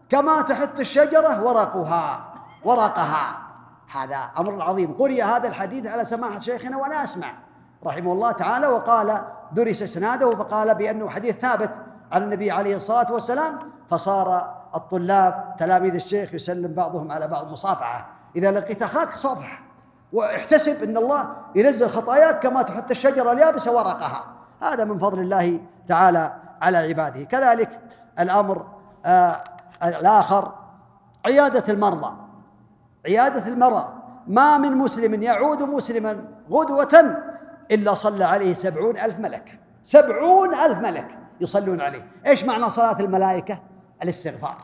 كما تحت الشجرة ورقها ورقها. هذا أمر عظيم. قرئ هذا الحديث على سماحة شيخنا وأنا أسمع. رحمه الله تعالى وقال درس إسناده فقال بأنه حديث ثابت عن النبي عليه الصلاة والسلام فصار الطلاب تلاميذ الشيخ يسلم بعضهم على بعض مصافحة. إذا لقيت أخاك صافح. واحتسب أن الله ينزل خطاياك كما تحط الشجرة اليابسة ورقها. هذا من فضل الله تعالى على عباده. كذلك الأمر آه الآخر عيادة المرضى. عيادة المرضى. ما من مسلم يعود مسلما غدوة إلا صلى عليه سبعون ألف ملك. سبعون ألف ملك يصلون عليه. إيش معنى صلاة الملائكة؟ الاستغفار.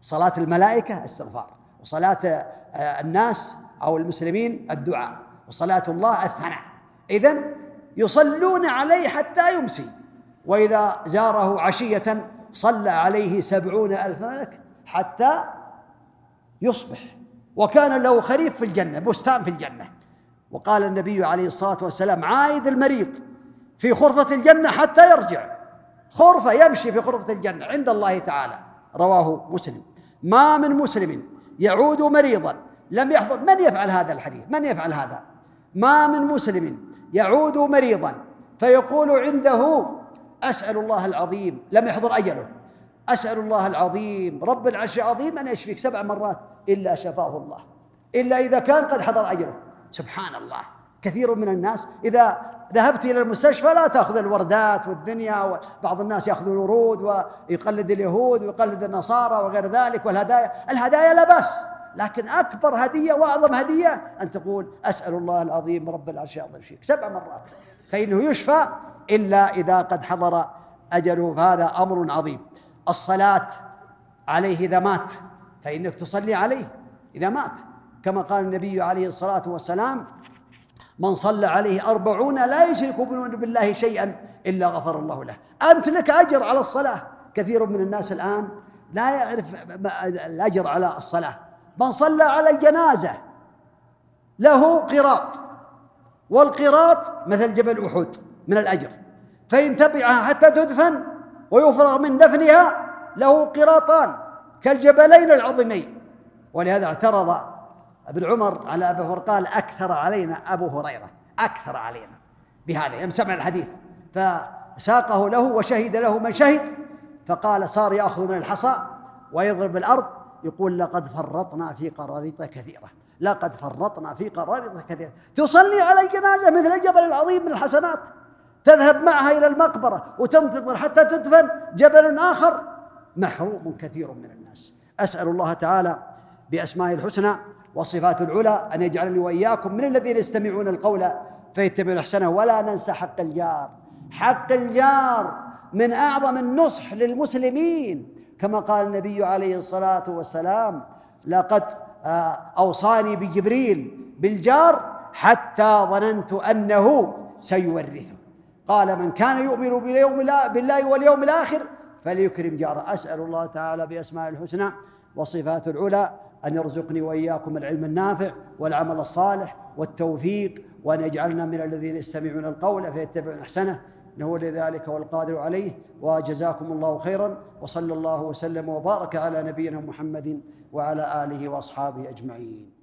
صلاة الملائكة استغفار. وصلاة آه، الناس أو المسلمين الدعاء وصلاة الله الثناء. إذن يصلون عليه حتى يمسي. وإذا زاره عشية صلى عليه سبعون ألف ملك حتى يصبح. وكان له خريف في الجنة بستان في الجنة. وقال النبي عليه الصلاة والسلام عايد المريض في خرفة الجنة حتى يرجع. خرفة يمشي في خرفة الجنة عند الله تعالى. رواه مسلم. ما من مسلم يعود مريضا. لم يحضر. من يفعل هذا الحديث؟ من يفعل هذا؟ ما من مسلم يعود مريضا فيقول عنده أسأل الله العظيم. لم يحضر أجله. أسأل الله العظيم. رب العرش العظيم أن يشفيك سبع مرات إلا شفاه الله. إلا إذا كان قد حضر أجله. سبحان الله. كثير من الناس إذا ذهبت إلى المستشفى لا تأخذ الوردات والدنيا وبعض الناس يأخذ الورود ويقلد اليهود ويقلد النصارى وغير ذلك والهدايا الهدايا لا بأس لكن أكبر هدية وأعظم هدية أن تقول أسأل الله العظيم رب العرش يعظم فيك سبع مرات فإنه يشفى إلا إذا قد حضر أجله فهذا أمر عظيم. الصلاة عليه إذا مات فإنك تصلي عليه إذا مات كما قال النبي عليه الصلاة والسلام من صلى عليه أربعون لا يشرك بالله شيئا إلا غفر الله له. أنت لك أجر على الصلاة. كثير من الناس الآن لا يعرف الأجر على الصلاة. من صلى على الجنازة له قراط. والقراط مثل جبل أحد من الأجر. فإن تبعها حتى تدفن ويفرغ من دفنها له قراطان كالجبلين العظيمين. ولهذا اعترض ابن عمر على أبي هريرة قال أكثر علينا أبو هريرة أكثر علينا بهذا يوم سمع الحديث. فساقه له وشهد له من شهد فقال صار يأخذ من الحصى ويضرب الأرض يقول لقد فرطنا في قراريط كثيرة لقد فرطنا في قراريط كثيرة. تصلي على الجنازة مثل الجبل العظيم من الحسنات تذهب معها إلى المقبرة وتنتظر حتى تدفن جبل آخر. محروم كثير من الناس. أسأل الله تعالى باسمائه الحسنى وصفات العلى أن يجعلني وإياكم من الذين يستمعون القول فيتبعون أحسنه. ولا ننسى حق الجار. حق الجار من أعظم النصح للمسلمين. كما قال النبي عليه الصلاة والسلام لقد آه، أوصاني بجبريل بالجار حتى ظننت أنه سيورثه. قال من كان يؤمن باليوم بالله واليوم الآخر فليكرم جاره. أسأل الله تعالى بأسماء الحسنى وصفات العلى أن يرزقني وإياكم العلم النافع والعمل الصالح والتوفيق وأن يجعلنا من الذين يستمعون القول فيتبعون أحسنه. إنه لذلك والقادر عليه. وجزاكم الله خيرا. وصلى الله وسلم وبارك على نبينا محمد وعلى آله وأصحابه أجمعين.